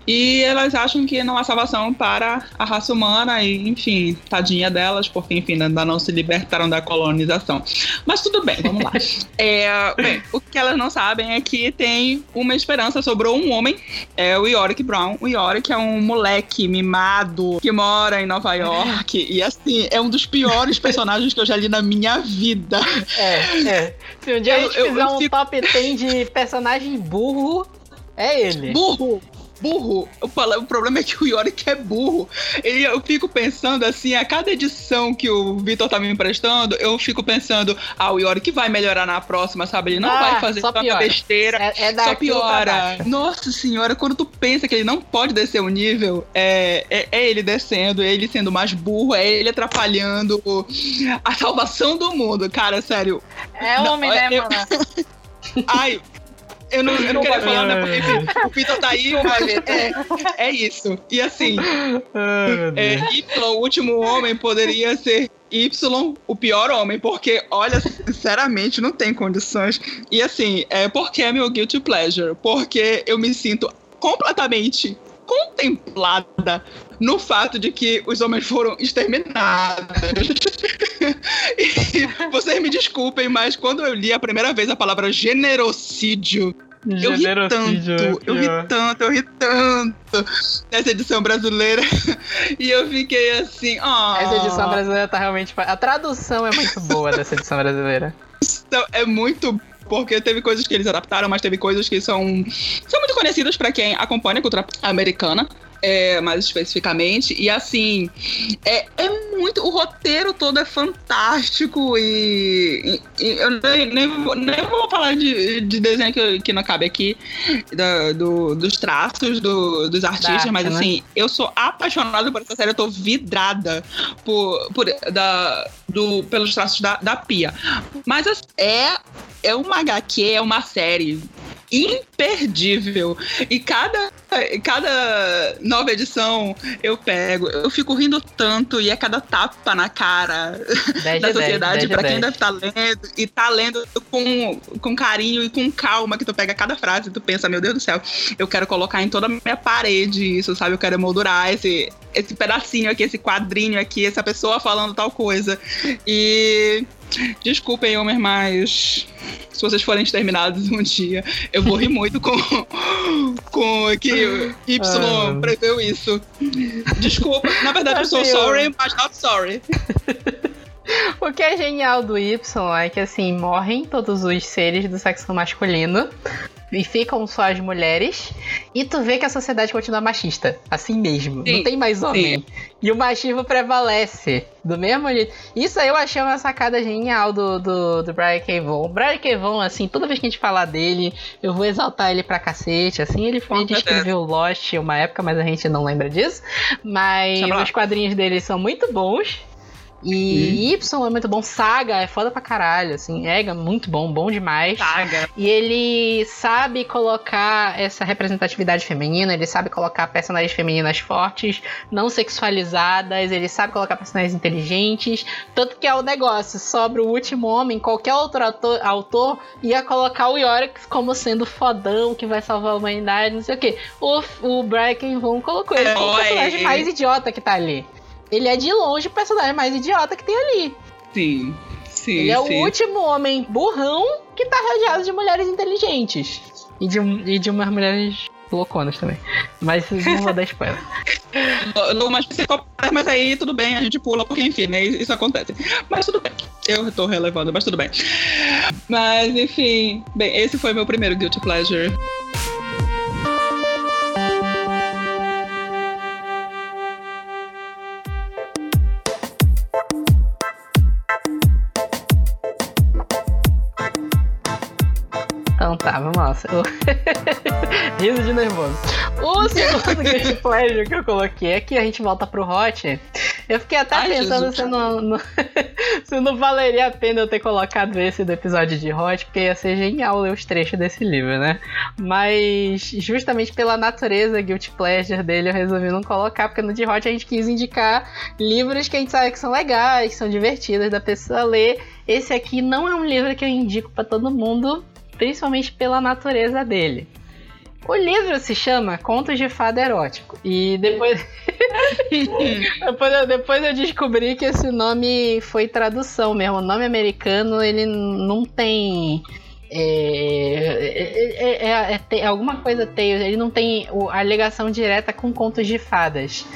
E elas acham que não há salvação para a raça humana. E, enfim, tadinha delas, porque, enfim, ainda não se libertaram da colonização. Mas tudo bem, vamos lá. É, bem, o que elas não sabem é que tem uma esperança. Sobrou um homem, é o Yorick Brown. O Yorick é um moleque mimado que mora em Nova York. E assim, é um dos piores personagens que eu já li na minha vida. É, é. Se um dia a Eu- gente eu- fizer eu um fico- top 10 de personagem burro, é ele. Burro! Burro! O, problema é que o Yorick é burro. E eu fico pensando assim, a cada edição que o Vitor tá me emprestando, eu fico pensando, ah, o Yorick vai melhorar na próxima, sabe? Ele não Ah, vai fazer só tanta besteira. É, é Só piora. Nossa senhora, quando tu pensa que ele não pode descer o nível, é, é, é ele descendo, é ele sendo mais burro, é ele atrapalhando a salvação do mundo. Cara, sério. É Não, homem, né, eu- mana? Ai. Eu não, eu não queria falar, né? Porque o Vitor tá aí, Vitor. é, é isso. E assim, é. Y, o último homem, poderia ser Y, o pior homem, porque, olha, sinceramente, não tem condições. E assim, é porque é meu guilty pleasure, porque eu me sinto completamente contemplada no fato de que os homens foram exterminados. e vocês me desculpem, mas quando eu li a primeira vez a palavra generocídio, eu ri Generocídio, tanto, eu ri tanto, eu ri tanto nessa edição brasileira. E eu fiquei assim, ó. Essa edição brasileira tá realmente. A tradução é muito boa dessa edição brasileira. É muito. Porque teve coisas que eles adaptaram, mas teve coisas que são, são muito conhecidas pra quem acompanha a cultura americana. É, mais especificamente, e assim, é, é muito. O roteiro todo é fantástico e, e- e eu nem, nem, vou- nem vou falar de, de desenho que, que não cabe aqui, da- do- dos traços do- dos artistas, arte, mas né? assim, eu sou apaixonada por essa série, eu tô vidrada por, por, da, do, pelos traços da, da Pia. Mas assim, é, é uma HQ, é uma série imperdível. E cada, cada nova edição eu pego, eu fico rindo tanto e é cada tapa na cara 10 da de 10, sociedade 10 de pra quem 10. deve estar lendo e tá lendo com, com carinho e com calma que tu pega cada frase e tu pensa, meu Deus do céu, eu quero colocar em toda a minha parede isso, sabe? Eu quero emoldurar esse, esse pedacinho aqui, esse quadrinho aqui, essa pessoa falando tal coisa. E Desculpem, homens, mas se vocês forem exterminados um dia, eu vou rir muito com, com que Y Ah. preveu isso. Desculpa, na verdade eu sou sorry, mas not sorry. O que é genial do Y é que, assim, morrem todos os seres do sexo masculino e ficam só as mulheres. E tu vê que a sociedade continua machista. Assim mesmo. Sim, Não tem mais homem. E o machismo prevalece. Do mesmo jeito. Isso aí eu achei uma sacada genial do, do, do Brian K. Vaughan. O Brian K. Vaughan, assim, toda vez que a gente falar dele, eu vou exaltar ele pra cacete. Assim, ele, ele escreveu Lost uma época, mas a gente não lembra disso. Mas lá. os quadrinhos dele são muito bons. E Y é muito bom, Saga é foda pra caralho, assim, Ega muito bom, bom demais. Saga. E ele sabe colocar essa representatividade feminina, ele sabe colocar personagens femininas fortes, não sexualizadas, ele sabe colocar personagens inteligentes. Tanto que é o negócio, sobre o último homem, qualquer outro ator- autor ia colocar o Yorick como sendo fodão, que vai salvar a humanidade, não sei o quê. O, o K. Vaughan colocou ele como o personagem mais idiota que tá ali. Ele é de longe o personagem mais idiota que tem ali. Sim. Sim, Ele é sim. o último homem burrão que tá rodeado de mulheres inteligentes. E de, e de umas mulheres louconas também. Mas não vou dar spoiler. Não, mas mas aí tudo bem, a gente pula, porque enfim, né? Isso acontece. Mas tudo bem. Eu tô relevando, mas tudo bem. Mas enfim, bem, esse foi meu primeiro Guilty Pleasure. Tá, vamos lá. Riso de nervoso. O segundo Guilty Pleasure que eu coloquei é que a gente volta pro Hot. Eu fiquei até Ai, pensando Jesus. se não, não- se não valeria a pena eu ter colocado esse do episódio de Hot, porque ia ser genial ler os trechos desse livro, né? Mas justamente pela natureza Guilty Pleasure dele, eu resolvi não colocar, porque no de Hot a gente quis indicar livros que a gente sabe que são legais, que são divertidos da pessoa ler. Esse aqui não é um livro que eu indico pra todo mundo, principalmente pela natureza dele. O livro se chama Contos de Fada Erótico. E depois. depois, eu, depois eu descobri que esse nome foi tradução mesmo. O nome americano ele não tem. É, é, é- é- tem alguma coisa Tales, ele não tem a ligação direta com contos de fadas.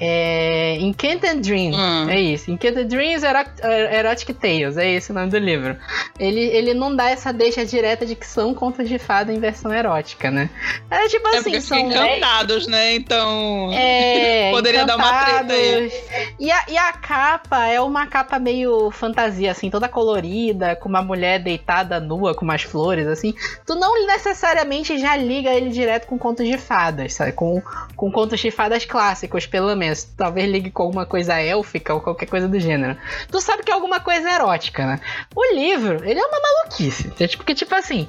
É, Enchanted Dreams, Hum. é isso. Enchanted Dreams Ero- Erotic Tales, é esse o nome do livro. Ele, ele não dá essa deixa direta de que são contos de fada em versão erótica, né? É tipo É assim, são encantados, né? Então. é, Poderia dar uma treta aí. E a, e a capa é uma capa meio fantasia, assim, toda colorida, com uma mulher deitada nua, com umas flores, assim. Tu não necessariamente já liga ele direto com contos de fadas, sabe? Com, com contos de fadas clássicos, pelo menos. Talvez ligue com alguma coisa élfica ou qualquer coisa do gênero. Tu sabe que é alguma coisa erótica, né? O livro, ele é uma maluquice. Porque, tipo assim,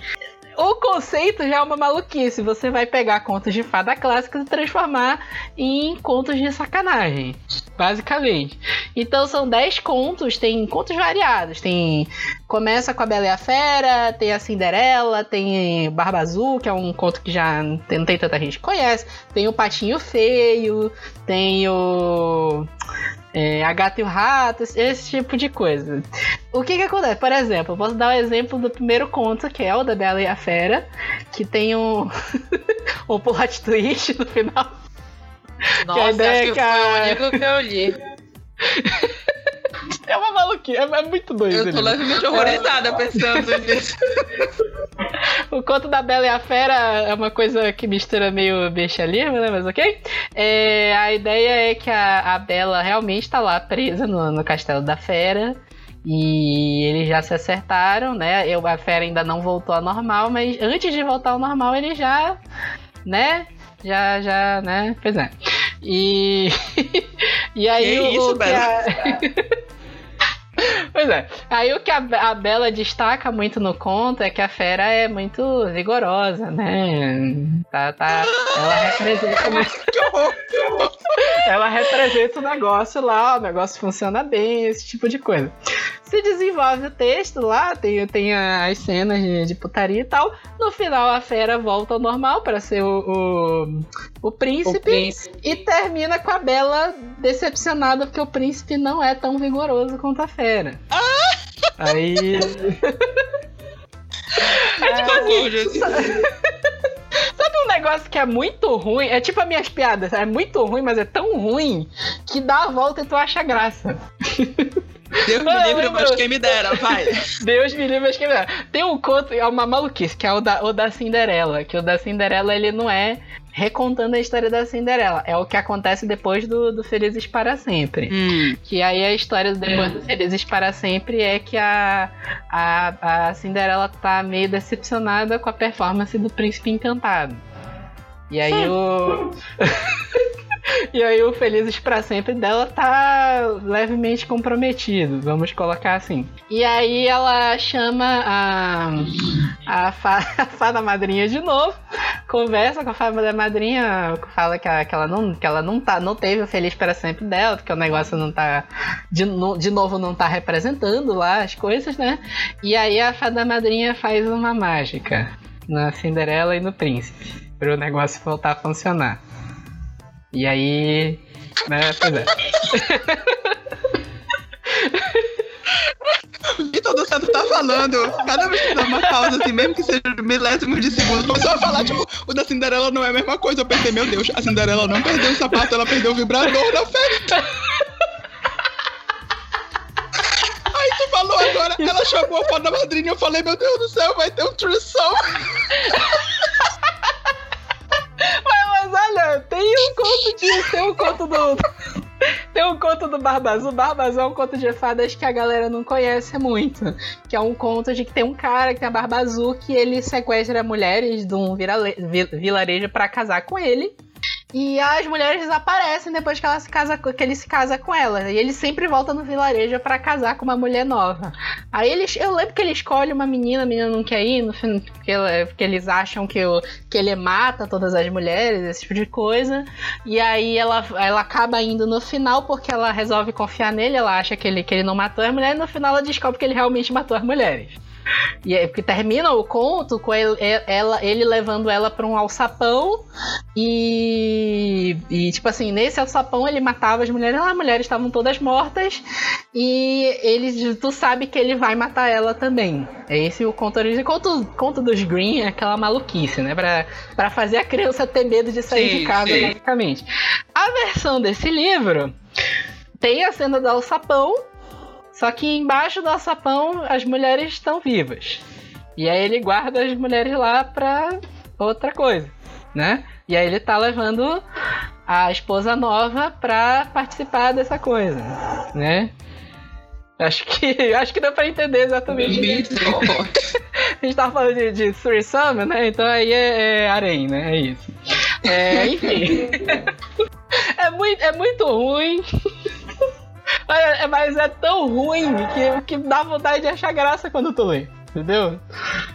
o conceito já é uma maluquice. Você vai pegar contos de fada clássicos e transformar em contos de sacanagem. Basicamente. Então são 10 contos, tem contos variados. Tem. Começa com a Bela e a Fera, tem a Cinderela, tem Barba Azul, que é um conto que já não tem tanta gente que conhece. Tem o Patinho Feio, tem o. É, a Gata e o Rato, esse- tipo de coisa. O que que acontece? Por exemplo, eu posso dar o exemplo do primeiro conto, que é o da Bela e a Fera, que tem um, um plot twist no final. Nossa, ideia acho que que a- foi o único que eu li. É uma maluquice, é, é muito doido. Eu tô levemente horrorizada pensando nisso. O conto da Bela e a Fera é uma coisa que mistura meio bestialismo, né? Mas ok. É, a ideia é que a, a Bela realmente tá lá presa no, no castelo da Fera. E eles já se acertaram, né? Eu, a Fera ainda não voltou ao normal, mas antes de voltar ao normal, ele já, né? Já, já, né? Pois é. E. e aí Que o, isso. Pois é. Aí o que a, a Bela destaca muito no conto é que a fera é muito vigorosa, né? Tá, tá, ela representa, que horror! ela representa o negócio lá, o negócio funciona bem, esse tipo de coisa. Se desenvolve o texto lá, tem, tem as cenas de, de putaria e tal. No final a fera volta ao normal para ser o, o, o príncipe. O príncipe. E termina com a Bela decepcionada porque o príncipe não é tão vigoroso quanto a fera. Aí. Socorro, Jesus. Sabe um negócio que é muito ruim? É tipo as minhas piadas, é muito ruim, mas é tão ruim que dá a volta e tu acha graça. Deus me livre, mas quem me dera, vai. Deus me livre, mas que Tem um conto, é uma maluquice, que é o da, o da Cinderela. Que o da Cinderela, ele não é recontando a história da Cinderela. É o que acontece depois do, do Felizes para Sempre. Hum. Que aí a história do depois do Felizes para Sempre é que a, a, a Cinderela tá meio decepcionada com a performance do Príncipe Encantado. E aí o. e aí o Felizes para Sempre dela tá levemente comprometido, vamos colocar assim. E aí ela chama a, a, fa, a fada madrinha de novo, conversa com a fada madrinha, fala que, a- que ela, não, que ela não, tá, não teve o Feliz para Sempre dela, porque o negócio não tá. De, no- de novo, não tá representando lá as coisas, né? E aí a fada madrinha faz uma mágica na Cinderela e no Príncipe, para o negócio voltar a funcionar. E aí. Né, pois é. Vitor do Santo tá falando. Cada vez que dá uma pausa, assim, mesmo que seja milésimos de segundo, começou a falar, tipo, o da Cinderela não é a mesma coisa. Eu pensei, meu Deus, a Cinderela não perdeu o sapato, ela perdeu o vibrador na festa. Aí tu falou agora, ela chamou a fada madrinha, eu falei, meu Deus do céu, vai ter um trução. Mas, mas olha, tem um conto de. Tem um conto do. Tem um conto do Barba Azul. Barba Azul é um conto de fadas que a galera não conhece muito. Que é um conto de que tem um cara que tem a barba azul que ele sequestra mulheres de um vilarejo pra casar com ele. E as mulheres desaparecem depois que, ela se casa, que ele se casa com ela. E ele sempre volta no vilarejo pra casar com uma mulher nova. Aí eles, eu lembro que ele escolhe uma menina, a menina não quer ir, no fim, porque, ela- porque eles acham que, o, que ele mata todas as mulheres, esse tipo de coisa. E aí ela, ela acaba indo no final porque ela resolve confiar nele, ela acha que ele, que ele não matou as mulheres, e no final ela descobre que ele realmente matou as mulheres. E aí, porque termina o conto com ele, ela, ele levando ela pra um alçapão e, e, tipo assim, nesse alçapão ele matava as mulheres, as mulheres estavam todas mortas e ele, tu sabe que ele vai matar ela também. É esse o conto original. Conto, conto dos Green é aquela maluquice, né? Pra, pra fazer a criança ter medo de sair Sim, de casa, sim. basicamente. A versão desse livro tem a cena do alçapão, só que embaixo do alçapão as mulheres estão vivas. E aí ele guarda as mulheres lá pra outra coisa, né? E aí ele tá levando a esposa nova pra participar dessa coisa, né? Acho que, acho que deu pra entender exatamente. A gente tava falando de, de threesome, né? Então aí é, é harém, né? É isso. É, enfim. é, muito, é muito ruim. Mas é- Mas é tão ruim que, que dá vontade de achar graça quando tu lê. Entendeu?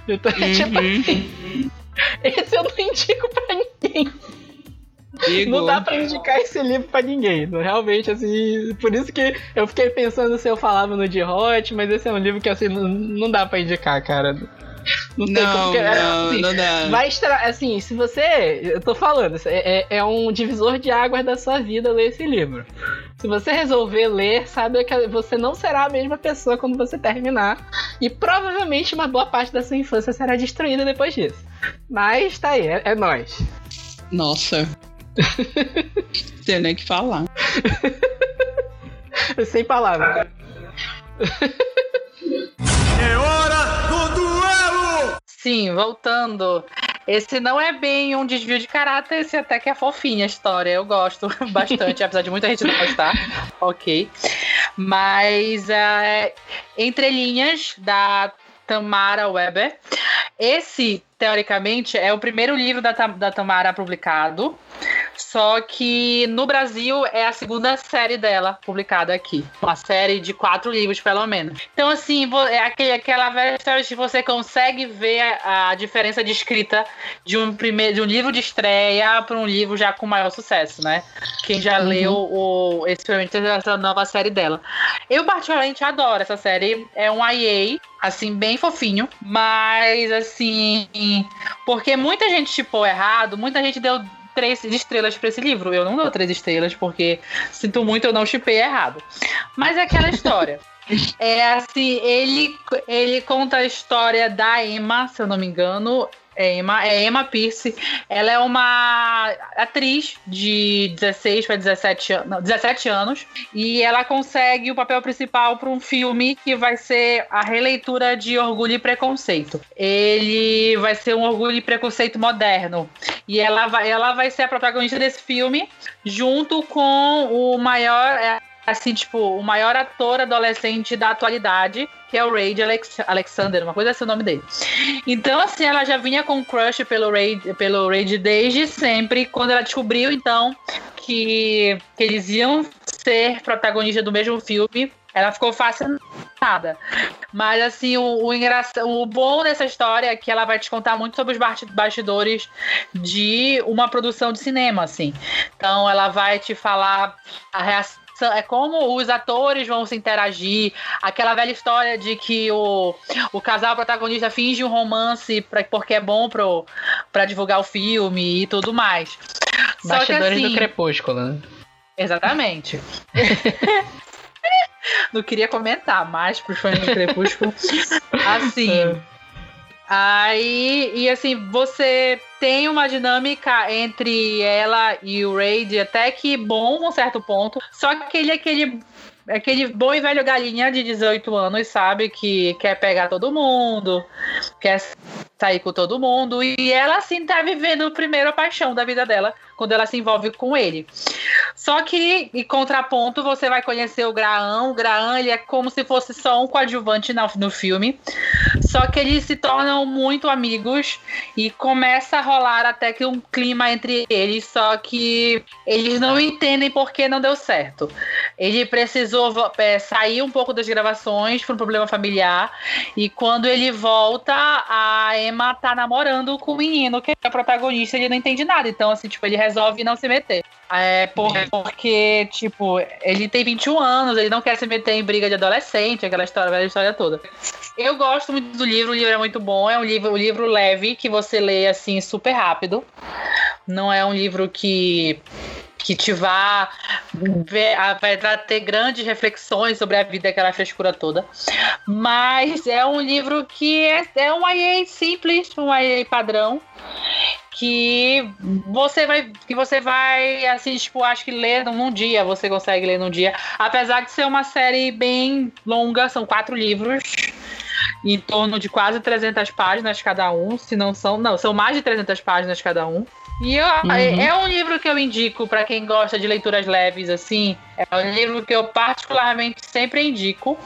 Então, é tipo Uhum. assim. Esse eu não indico pra ninguém. Digo. Não dá pra indicar esse livro pra ninguém. Realmente, assim. Por isso que eu fiquei pensando se eu falava no de Hot, mas esse é um livro que assim, não, não dá pra indicar, cara. Não tem Não, como. porque, não, assim, não dá. Vai extra... Assim, se você. Eu tô falando, é, é- é um divisor de águas da sua vida ler esse livro. Se você resolver ler, sabe que você não será a mesma pessoa quando você terminar. E provavelmente uma boa parte da sua infância será destruída depois disso. Mas tá aí, é, é nóis. Nossa. Tem nem o que falar. Sem palavras. É hora do duelo! Sim, voltando. Esse não é bem um desvio de caráter, esse até que é fofinha a história. Eu gosto bastante, apesar de muita gente não gostar. Ok. Mas é, Entre Linhas, da Tamara Weber. Esse, teoricamente, é o primeiro livro da, da Tamara publicado. Só que no Brasil é a segunda série dela publicada aqui. Uma série de quatro livros, pelo menos. Então, assim, é aquele, aquela velha história de você consegue ver a, a diferença de escrita de um, primeiro, de um livro de estreia para um livro já com maior sucesso, né? Quem já leu o, experimento dessa nova série dela. Eu, particularmente, adoro essa série. É um IA, assim, bem fofinho. Mas, assim, porque muita gente chipou errado, muita gente deu três estrelas pra esse livro. Eu não dou três estrelas porque sinto muito, eu não chipei errado. Mas é aquela história. É assim, ele, ele conta a história da Emma, se eu não me engano. É Emma, é Emma Pierce. Ela é uma atriz de 16 para 17, an- não, 17 anos. E ela consegue o papel principal para um filme que vai ser a releitura de Orgulho e Preconceito. Ele vai ser um Orgulho e Preconceito moderno. E ela vai, ela vai ser a protagonista desse filme, junto com o maior. É, assim, tipo, o maior ator adolescente da atualidade, que é o Ray Alex Alexander, uma coisa assim o nome dele. Então, assim, ela já vinha com crush pelo Ray, pelo Ray desde sempre, quando ela descobriu, então, que, que eles iam ser protagonistas do mesmo filme, ela ficou fascinada. Mas, assim, o, o, engraçado, o bom dessa história é que ela vai te contar muito sobre os basti- bastidores de uma produção de cinema, assim. Então, ela vai te falar a reação é como os atores vão se interagir, aquela velha história de que o, o casal protagonista finge um romance pra, porque é bom pro, pra divulgar o filme e tudo mais. Bastidores assim, do Crepúsculo, né? Exatamente. Não queria comentar mais pros fãs do Crepúsculo. Assim. Aí, e assim, você tem uma dinâmica entre ela e o Raid até que bom um certo ponto. Só que ele é aquele, aquele bom e velho galinha de 18 anos, sabe? Que quer pegar todo mundo, quer sair com todo mundo. E ela, assim, tá vivendo a primeira paixão da vida dela quando ela se envolve com ele. Só que, em contraponto, você vai conhecer o Graham. O Graham, ele é como se fosse só um coadjuvante no, no filme. Só que eles se tornam muito amigos e começa a rolar até que um clima entre eles, só que eles não entendem por que não deu certo. Ele precisou é, sair um pouco das gravações por um problema familiar e quando ele volta, a Emma tá namorando com o menino que é o protagonista, ele não entende nada. Então, assim, tipo, ele resolve não se meter. É por, porque, tipo, ele tem 21 anos, ele não quer se meter em briga de adolescente, aquela história, aquela história toda. Eu gosto muito do livro, o livro é muito bom, é um livro, um livro leve que você lê assim super rápido. Não é um livro que que te vá vai ter grandes reflexões sobre a vida, aquela frescura toda. Mas é um livro que é, é um IA simples, um IA padrão que você vai que você vai assim tipo acho que ler num dia você consegue ler num dia apesar de ser uma série bem longa são quatro livros em torno de quase 300 páginas cada um se não são não são mais de 300 páginas cada um e eu, uhum. é um livro que eu indico para quem gosta de leituras leves assim. É um livro que eu particularmente sempre indico.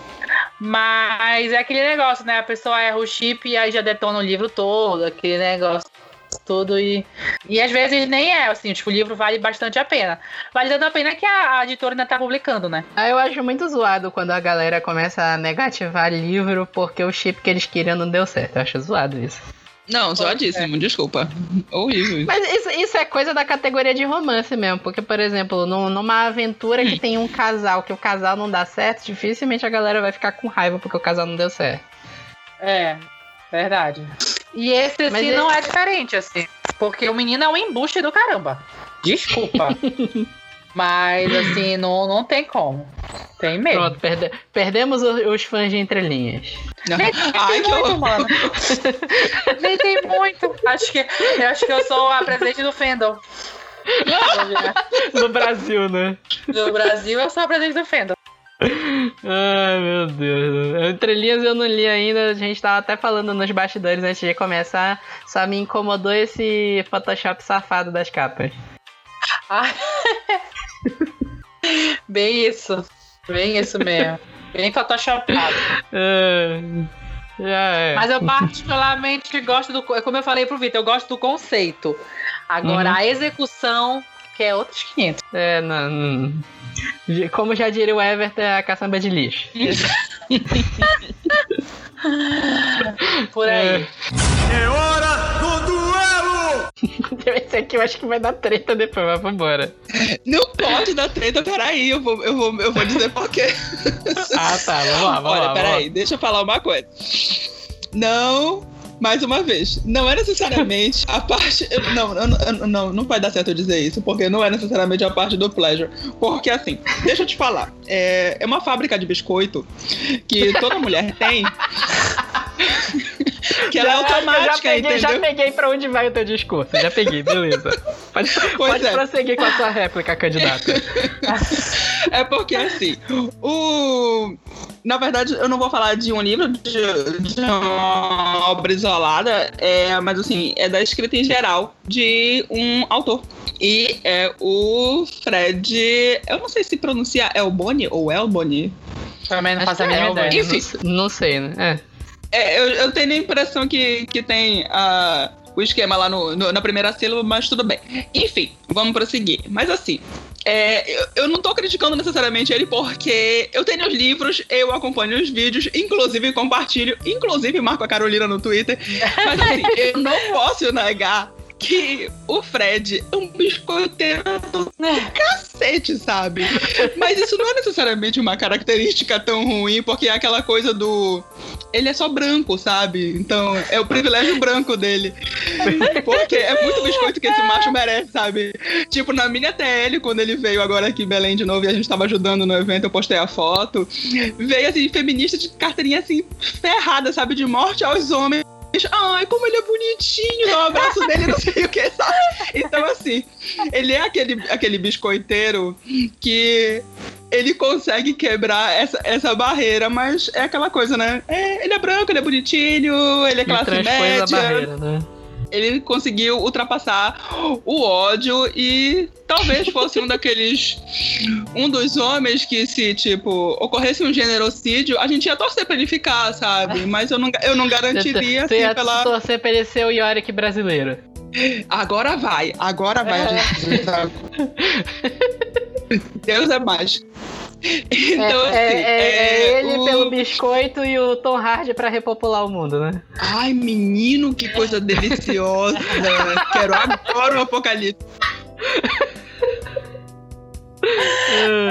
Mas é aquele negócio né? A pessoa erra o chip e aí já detona o livro todo aquele negócio tudo e e às vezes nem é assim tipo o livro vale bastante a pena. Vale tanto a pena que a, a editora ainda tá publicando né? Ah, eu acho muito zoado quando a galera começa a negativar livro porque o chip que eles queriam não deu certo. Eu acho zoado isso não, zoadíssimo, é. desculpa. Horrível. Mas isso, isso é coisa da categoria de romance mesmo. Porque, por exemplo, num, numa aventura que tem um casal, que o casal não dá certo, dificilmente a galera vai ficar com raiva porque o casal não deu certo. É, verdade. E esse, assim, Mas não esse... é diferente, assim. Porque o menino é um embuste do caramba. Desculpa. Mas, assim, não, não tem como. Tem mesmo. Pronto, perde perdemos os, fãs de entrelinhas. Nem, nem Ai, tem muito, mano. nem tem muito. Acho que, eu acho que eu sou a presidente do Fendel. no Brasil, né? No Brasil, eu sou a presidente do Fendel. Ai, meu Deus. Entre linhas eu não li ainda. A gente tava até falando nos bastidores antes de começar. Só me incomodou esse Photoshop safado das capas. Ah. Bem isso. Bem isso mesmo. Bem photoshopado. É. É. Mas eu particularmente gosto do. Como eu falei pro Vitor, eu gosto do conceito. Agora, uhum. a execução, que é outros 500. É, não, não. Como já diria o Everton, é a caçamba de lixo. Por aí. É hora do duelo! Esse aqui eu acho que vai dar treta depois, mas vambora. Não pode dar treta, peraí, eu vou, eu vou, eu vou dizer por quê. ah, tá, vamos lá, vamos Olha, lá. peraí, vamos. deixa eu falar uma coisa. Não mais uma vez, não é necessariamente a parte. Não, não, não, não vai dar certo eu dizer isso, porque não é necessariamente a parte do pleasure. Porque assim, deixa eu te falar. É, é uma fábrica de biscoito que toda mulher tem. que ela é automática, já peguei, entendeu? já peguei pra onde vai o teu discurso. Já peguei, beleza. Pode, pode é. prosseguir com a sua réplica, candidata. É porque assim, o. Na verdade, eu não vou falar de um livro, de, de uma obra isolada, é, mas assim, é da escrita em geral de um autor. E é o Fred. Eu não sei se pronuncia Elboni ou Elboni. Também não faço a que mínima é, ideia. Não, sei- não sei, né? É. É, eu, eu tenho a impressão que, que tem ah, o esquema lá no, no- na primeira sílaba, mas tudo bem. Enfim, vamos prosseguir. Mas assim, é, eu, eu não tô criticando necessariamente ele porque eu tenho os livros, eu acompanho os vídeos, inclusive compartilho, inclusive marco a Carolina no Twitter. Mas assim, eu não posso negar que o Fred é um biscoiteiro do cacete, sabe? Mas isso não é necessariamente uma característica tão ruim, porque é aquela coisa do. Ele é só branco, sabe? Então é o privilégio branco dele. Porque é muito biscoito que esse macho merece, sabe? Tipo, na minha TL, quando ele veio agora aqui em Belém de novo e a gente tava ajudando no evento, eu postei a foto. Veio assim, feminista de carteirinha assim, ferrada, sabe? De morte aos homens. Ai, como ele é bonitinho, dá um abraço dele, não sei o que, sabe? Então, assim, ele é aquele, aquele biscoiteiro que ele consegue quebrar essa, essa barreira, mas é aquela coisa, né? É, ele é branco, ele é bonitinho, ele é classe a média. barreira, né? Ele conseguiu ultrapassar o ódio e talvez fosse um daqueles. Um dos homens que, se, tipo, ocorresse um generocídio, a gente ia torcer pra ele ficar, sabe? Mas eu não, eu não garantiria, Você assim, ia pela. torcer pra ele ser o Yorick brasileiro. Agora vai, agora vai. a gente- Deus é mais. Então, é, assim. é- é é, ele o- pelo biscoito e o Tom Hardy pra repopular o mundo, né? Ai, menino, que coisa deliciosa. Quero agora o apocalipse.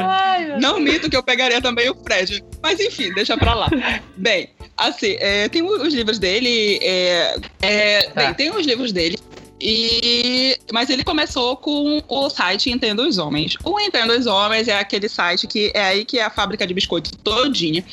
Ai, Não mito que eu pegaria também o Fred. Mas enfim, deixa pra lá. Bem, assim, é, tem os livros dele. É, é, Tá. Bem, tem os livros dele. E, mas ele começou com o site Entenda os Homens. O Entenda os Homens é aquele site que é aí que é a fábrica de biscoito todinha.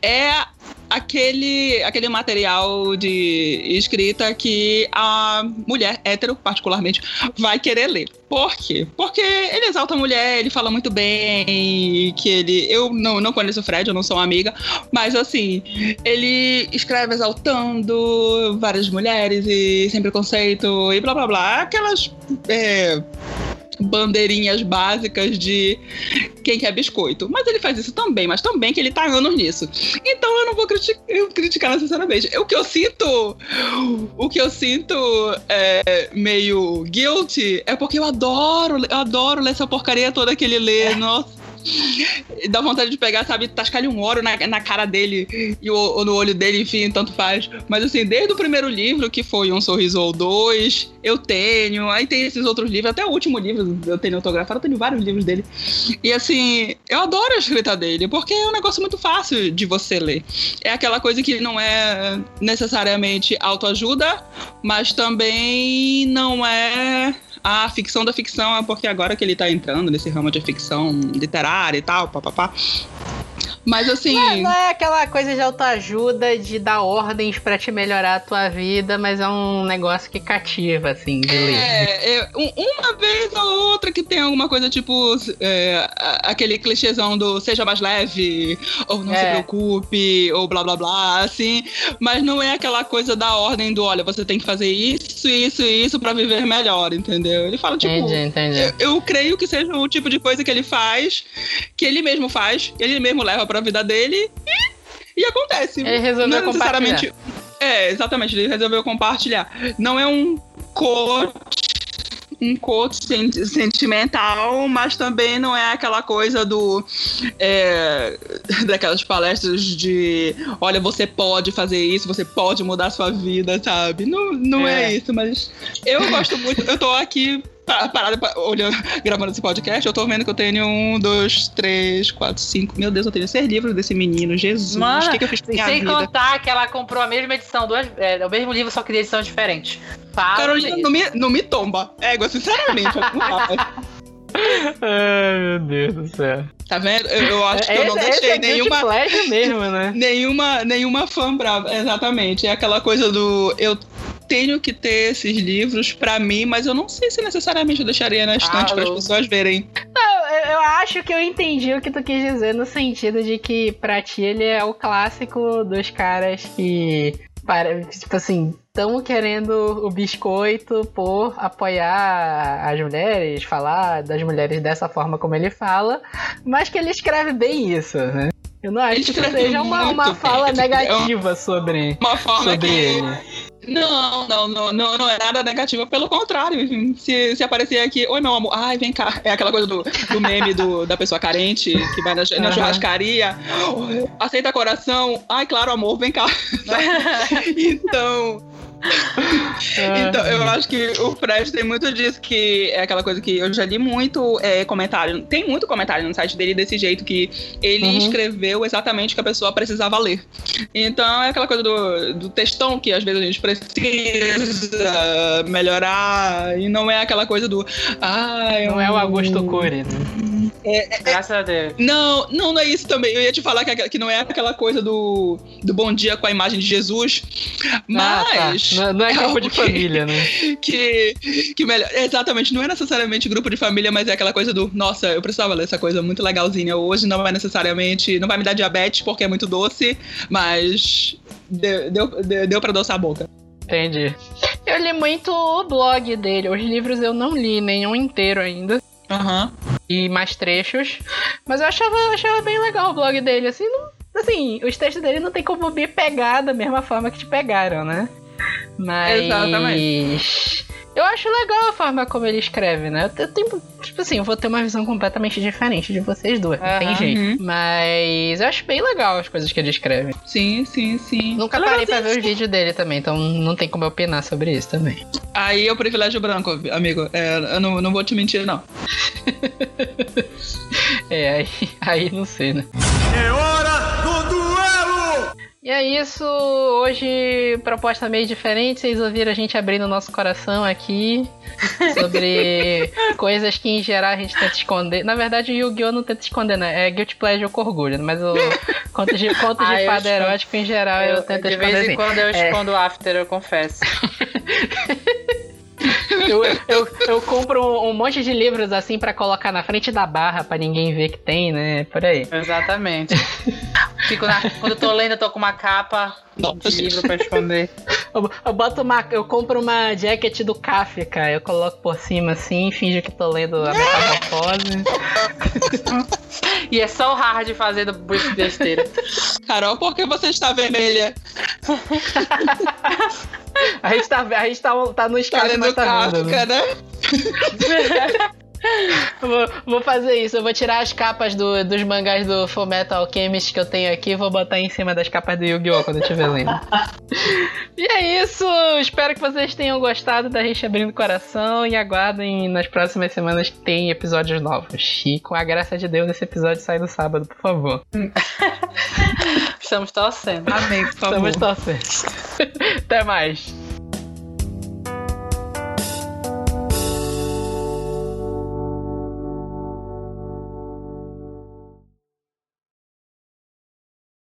É aquele, aquele material de escrita que a mulher hétero, particularmente, vai querer ler. Por quê? Porque ele exalta a mulher, ele fala muito bem, que ele. Eu não, não conheço o Fred, eu não sou uma amiga, mas assim, ele escreve exaltando várias mulheres e sem preconceito e blá blá blá. Aquelas. é, bandeirinhas básicas de quem quer biscoito. Mas ele faz isso também, mas também que ele tá anos nisso. Então eu não vou criti- eu criticar necessariamente. O que eu sinto. O que eu sinto é, meio guilty é porque eu adoro, eu adoro ler essa porcaria toda que ele lê. Nossa. Dá vontade de pegar, sabe, tascar-lhe um óleo na, na cara dele e o, ou no olho dele, enfim, tanto faz. Mas assim, desde o primeiro livro, que foi Um Sorriso ou Dois, eu tenho. Aí tem esses outros livros, até o último livro eu tenho autografado, eu tenho vários livros dele. E assim, eu adoro a escrita dele, porque é um negócio muito fácil de você ler. É aquela coisa que não é necessariamente autoajuda, mas também não é a ficção da ficção, é porque agora que ele tá entrando nesse ramo de ficção literária e tal, papapá. Mas assim. Não é aquela coisa de autoajuda de dar ordens pra te melhorar a tua vida, mas é um negócio que cativa, assim, de ler. É, é, um- uma vez ou outra que tem alguma coisa tipo é, aquele clichêzão do seja mais leve, ou não se É. preocupe, ou blá blá blá, assim. Mas não é aquela coisa da ordem do olha, você tem que fazer isso, isso e isso pra viver melhor, entendeu? Ele fala, tipo. entendi, entendi. Eu, eu creio que seja o tipo de coisa que ele faz, que ele mesmo faz, ele mesmo leva pra vida dele e, e acontece. Ele resolveu não é necessariamente. É, exatamente, ele resolveu compartilhar. Não é um coach, um coach sen- sentimental, mas também não é aquela coisa do. é, daquelas palestras de olha, você pode fazer isso, você pode mudar a sua vida, sabe? Não, não é. É. isso, mas eu gosto muito. Eu tô aqui parada, pa- olhando, gravando esse podcast, eu tô vendo que eu tenho um, dois, três, quatro, cinco. Meu Deus, eu tenho seis livros desse menino. Jesus, Mano, o que, que eu fiz minha sem vida? contar que ela comprou a mesma edição, duas, é, o mesmo livro, só que de edição diferente. Fala Carolina, não me, não me tomba. Égua, sinceramente. não dá. Ai, meu Deus do céu. tá vendo? Eu, eu acho que eu não esse, esse deixei é nenhuma. mesmo, né? Nenhuma, nenhuma fã brava, exatamente. É aquela coisa do. Eu tenho que ter esses livros pra mim, mas eu não sei se necessariamente eu deixaria na estante para as pessoas verem. Eu, eu acho que eu entendi o que tu quis dizer no sentido de que pra ti ele é o clássico dos caras que, para, tipo assim, estão querendo o biscoito por apoiar as mulheres, falar das mulheres dessa forma como ele fala, mas que ele escreve bem isso, né? Eu não acho que seja uma, uma fala É negativa sobre, Uma forma sobre que. ele. Não, não, não, não, não é nada negativo, pelo contrário. enfim, Se, se aparecer aqui, oi meu amor, ai, vem cá. É aquela coisa do, do meme do, da pessoa carente que vai na, na Aham. churrascaria, aceita coração, ai, claro, amor, vem cá. então, então, eu acho que o Fred tem muito disso, que é aquela coisa que eu já li muito é, comentário. Tem muito comentário no site dele desse jeito, que ele Uhum. escreveu exatamente o que a pessoa precisava ler. Então é aquela coisa do, do textão que às vezes a gente precisa melhorar, e não é aquela coisa do. Ah, Não é o Augusto Cury, né? Graças a Deus. Não, não, não é isso também. Eu ia te falar que, que não é aquela coisa do, do bom dia com a imagem de Jesus. Ah, tá. Não, não é grupo algo de que- família, né? que, que melhor. Exatamente, não é necessariamente grupo de família, mas é aquela coisa do, nossa, eu precisava ler essa coisa muito legalzinha hoje, não vai necessariamente, não vai me dar diabetes porque é muito doce, mas deu, deu, deu, pra adoçar a boca. Entendi. Eu li muito o blog dele. Os livros eu não li nenhum inteiro ainda. Aham. E mais trechos. Mas eu achava, achava bem legal o blog dele. Assim, não- assim, os textos dele não tem como me pegar da mesma forma que te pegaram, né? Mas. Exatamente. Eu acho legal a forma como ele escreve, né? Eu tenho, tipo assim, eu vou ter uma visão completamente diferente de vocês duas, não tem jeito. Uhum. Mas eu acho bem legal as coisas que ele escreve. Sim, sim, sim. Nunca parei pra ver os vídeos dele também, então não tem como eu opinar sobre isso também. Aí é o privilégio branco, amigo. É, eu não, não vou te mentir, não. É, aí, aí não sei, né? É hora do duelo! E é isso, hoje proposta meio diferente, vocês ouviram a gente abrindo o nosso coração aqui sobre coisas que em geral a gente tenta esconder. Na verdade o Yu-Gi-Oh! não tenta esconder, né? É Guilty Pleasure com orgulho, mas o contos de, contos Ah, de fada erótico em geral eu, Eu, tento de esconder vez em assim. quando eu É. escondo o after, eu confesso. Eu, eu, eu compro um, um monte de livros assim pra colocar na frente da barra pra ninguém ver que tem, né? Por aí. Exatamente. Fico na- quando eu tô lendo, eu tô com uma capa Nossa. de livro pra esconder. Eu, eu boto uma. Eu compro uma jacket do Kafka, eu coloco por cima assim, finjo que tô lendo a metamorfose. E é só o hard fazendo besteira. Carol, por que você está vermelha? A gente tá, a gente tá, tá no Tá Skype, lendo mas tá vendo, né? Kafka, né? Vou, vou fazer isso, eu vou tirar as capas do- dos mangás do Fullmetal Alchemist que eu tenho aqui e vou botar em cima das capas do Yu-Gi-Oh! quando eu estiver lendo. e é isso, espero que vocês tenham gostado da gente abrindo o coração e aguardem nas próximas semanas que tem episódios novos. E com a graça de Deus, esse episódio sai no sábado, por favor. Estamos torcendo. Amém, por favor. Estamos torcendo. Até mais.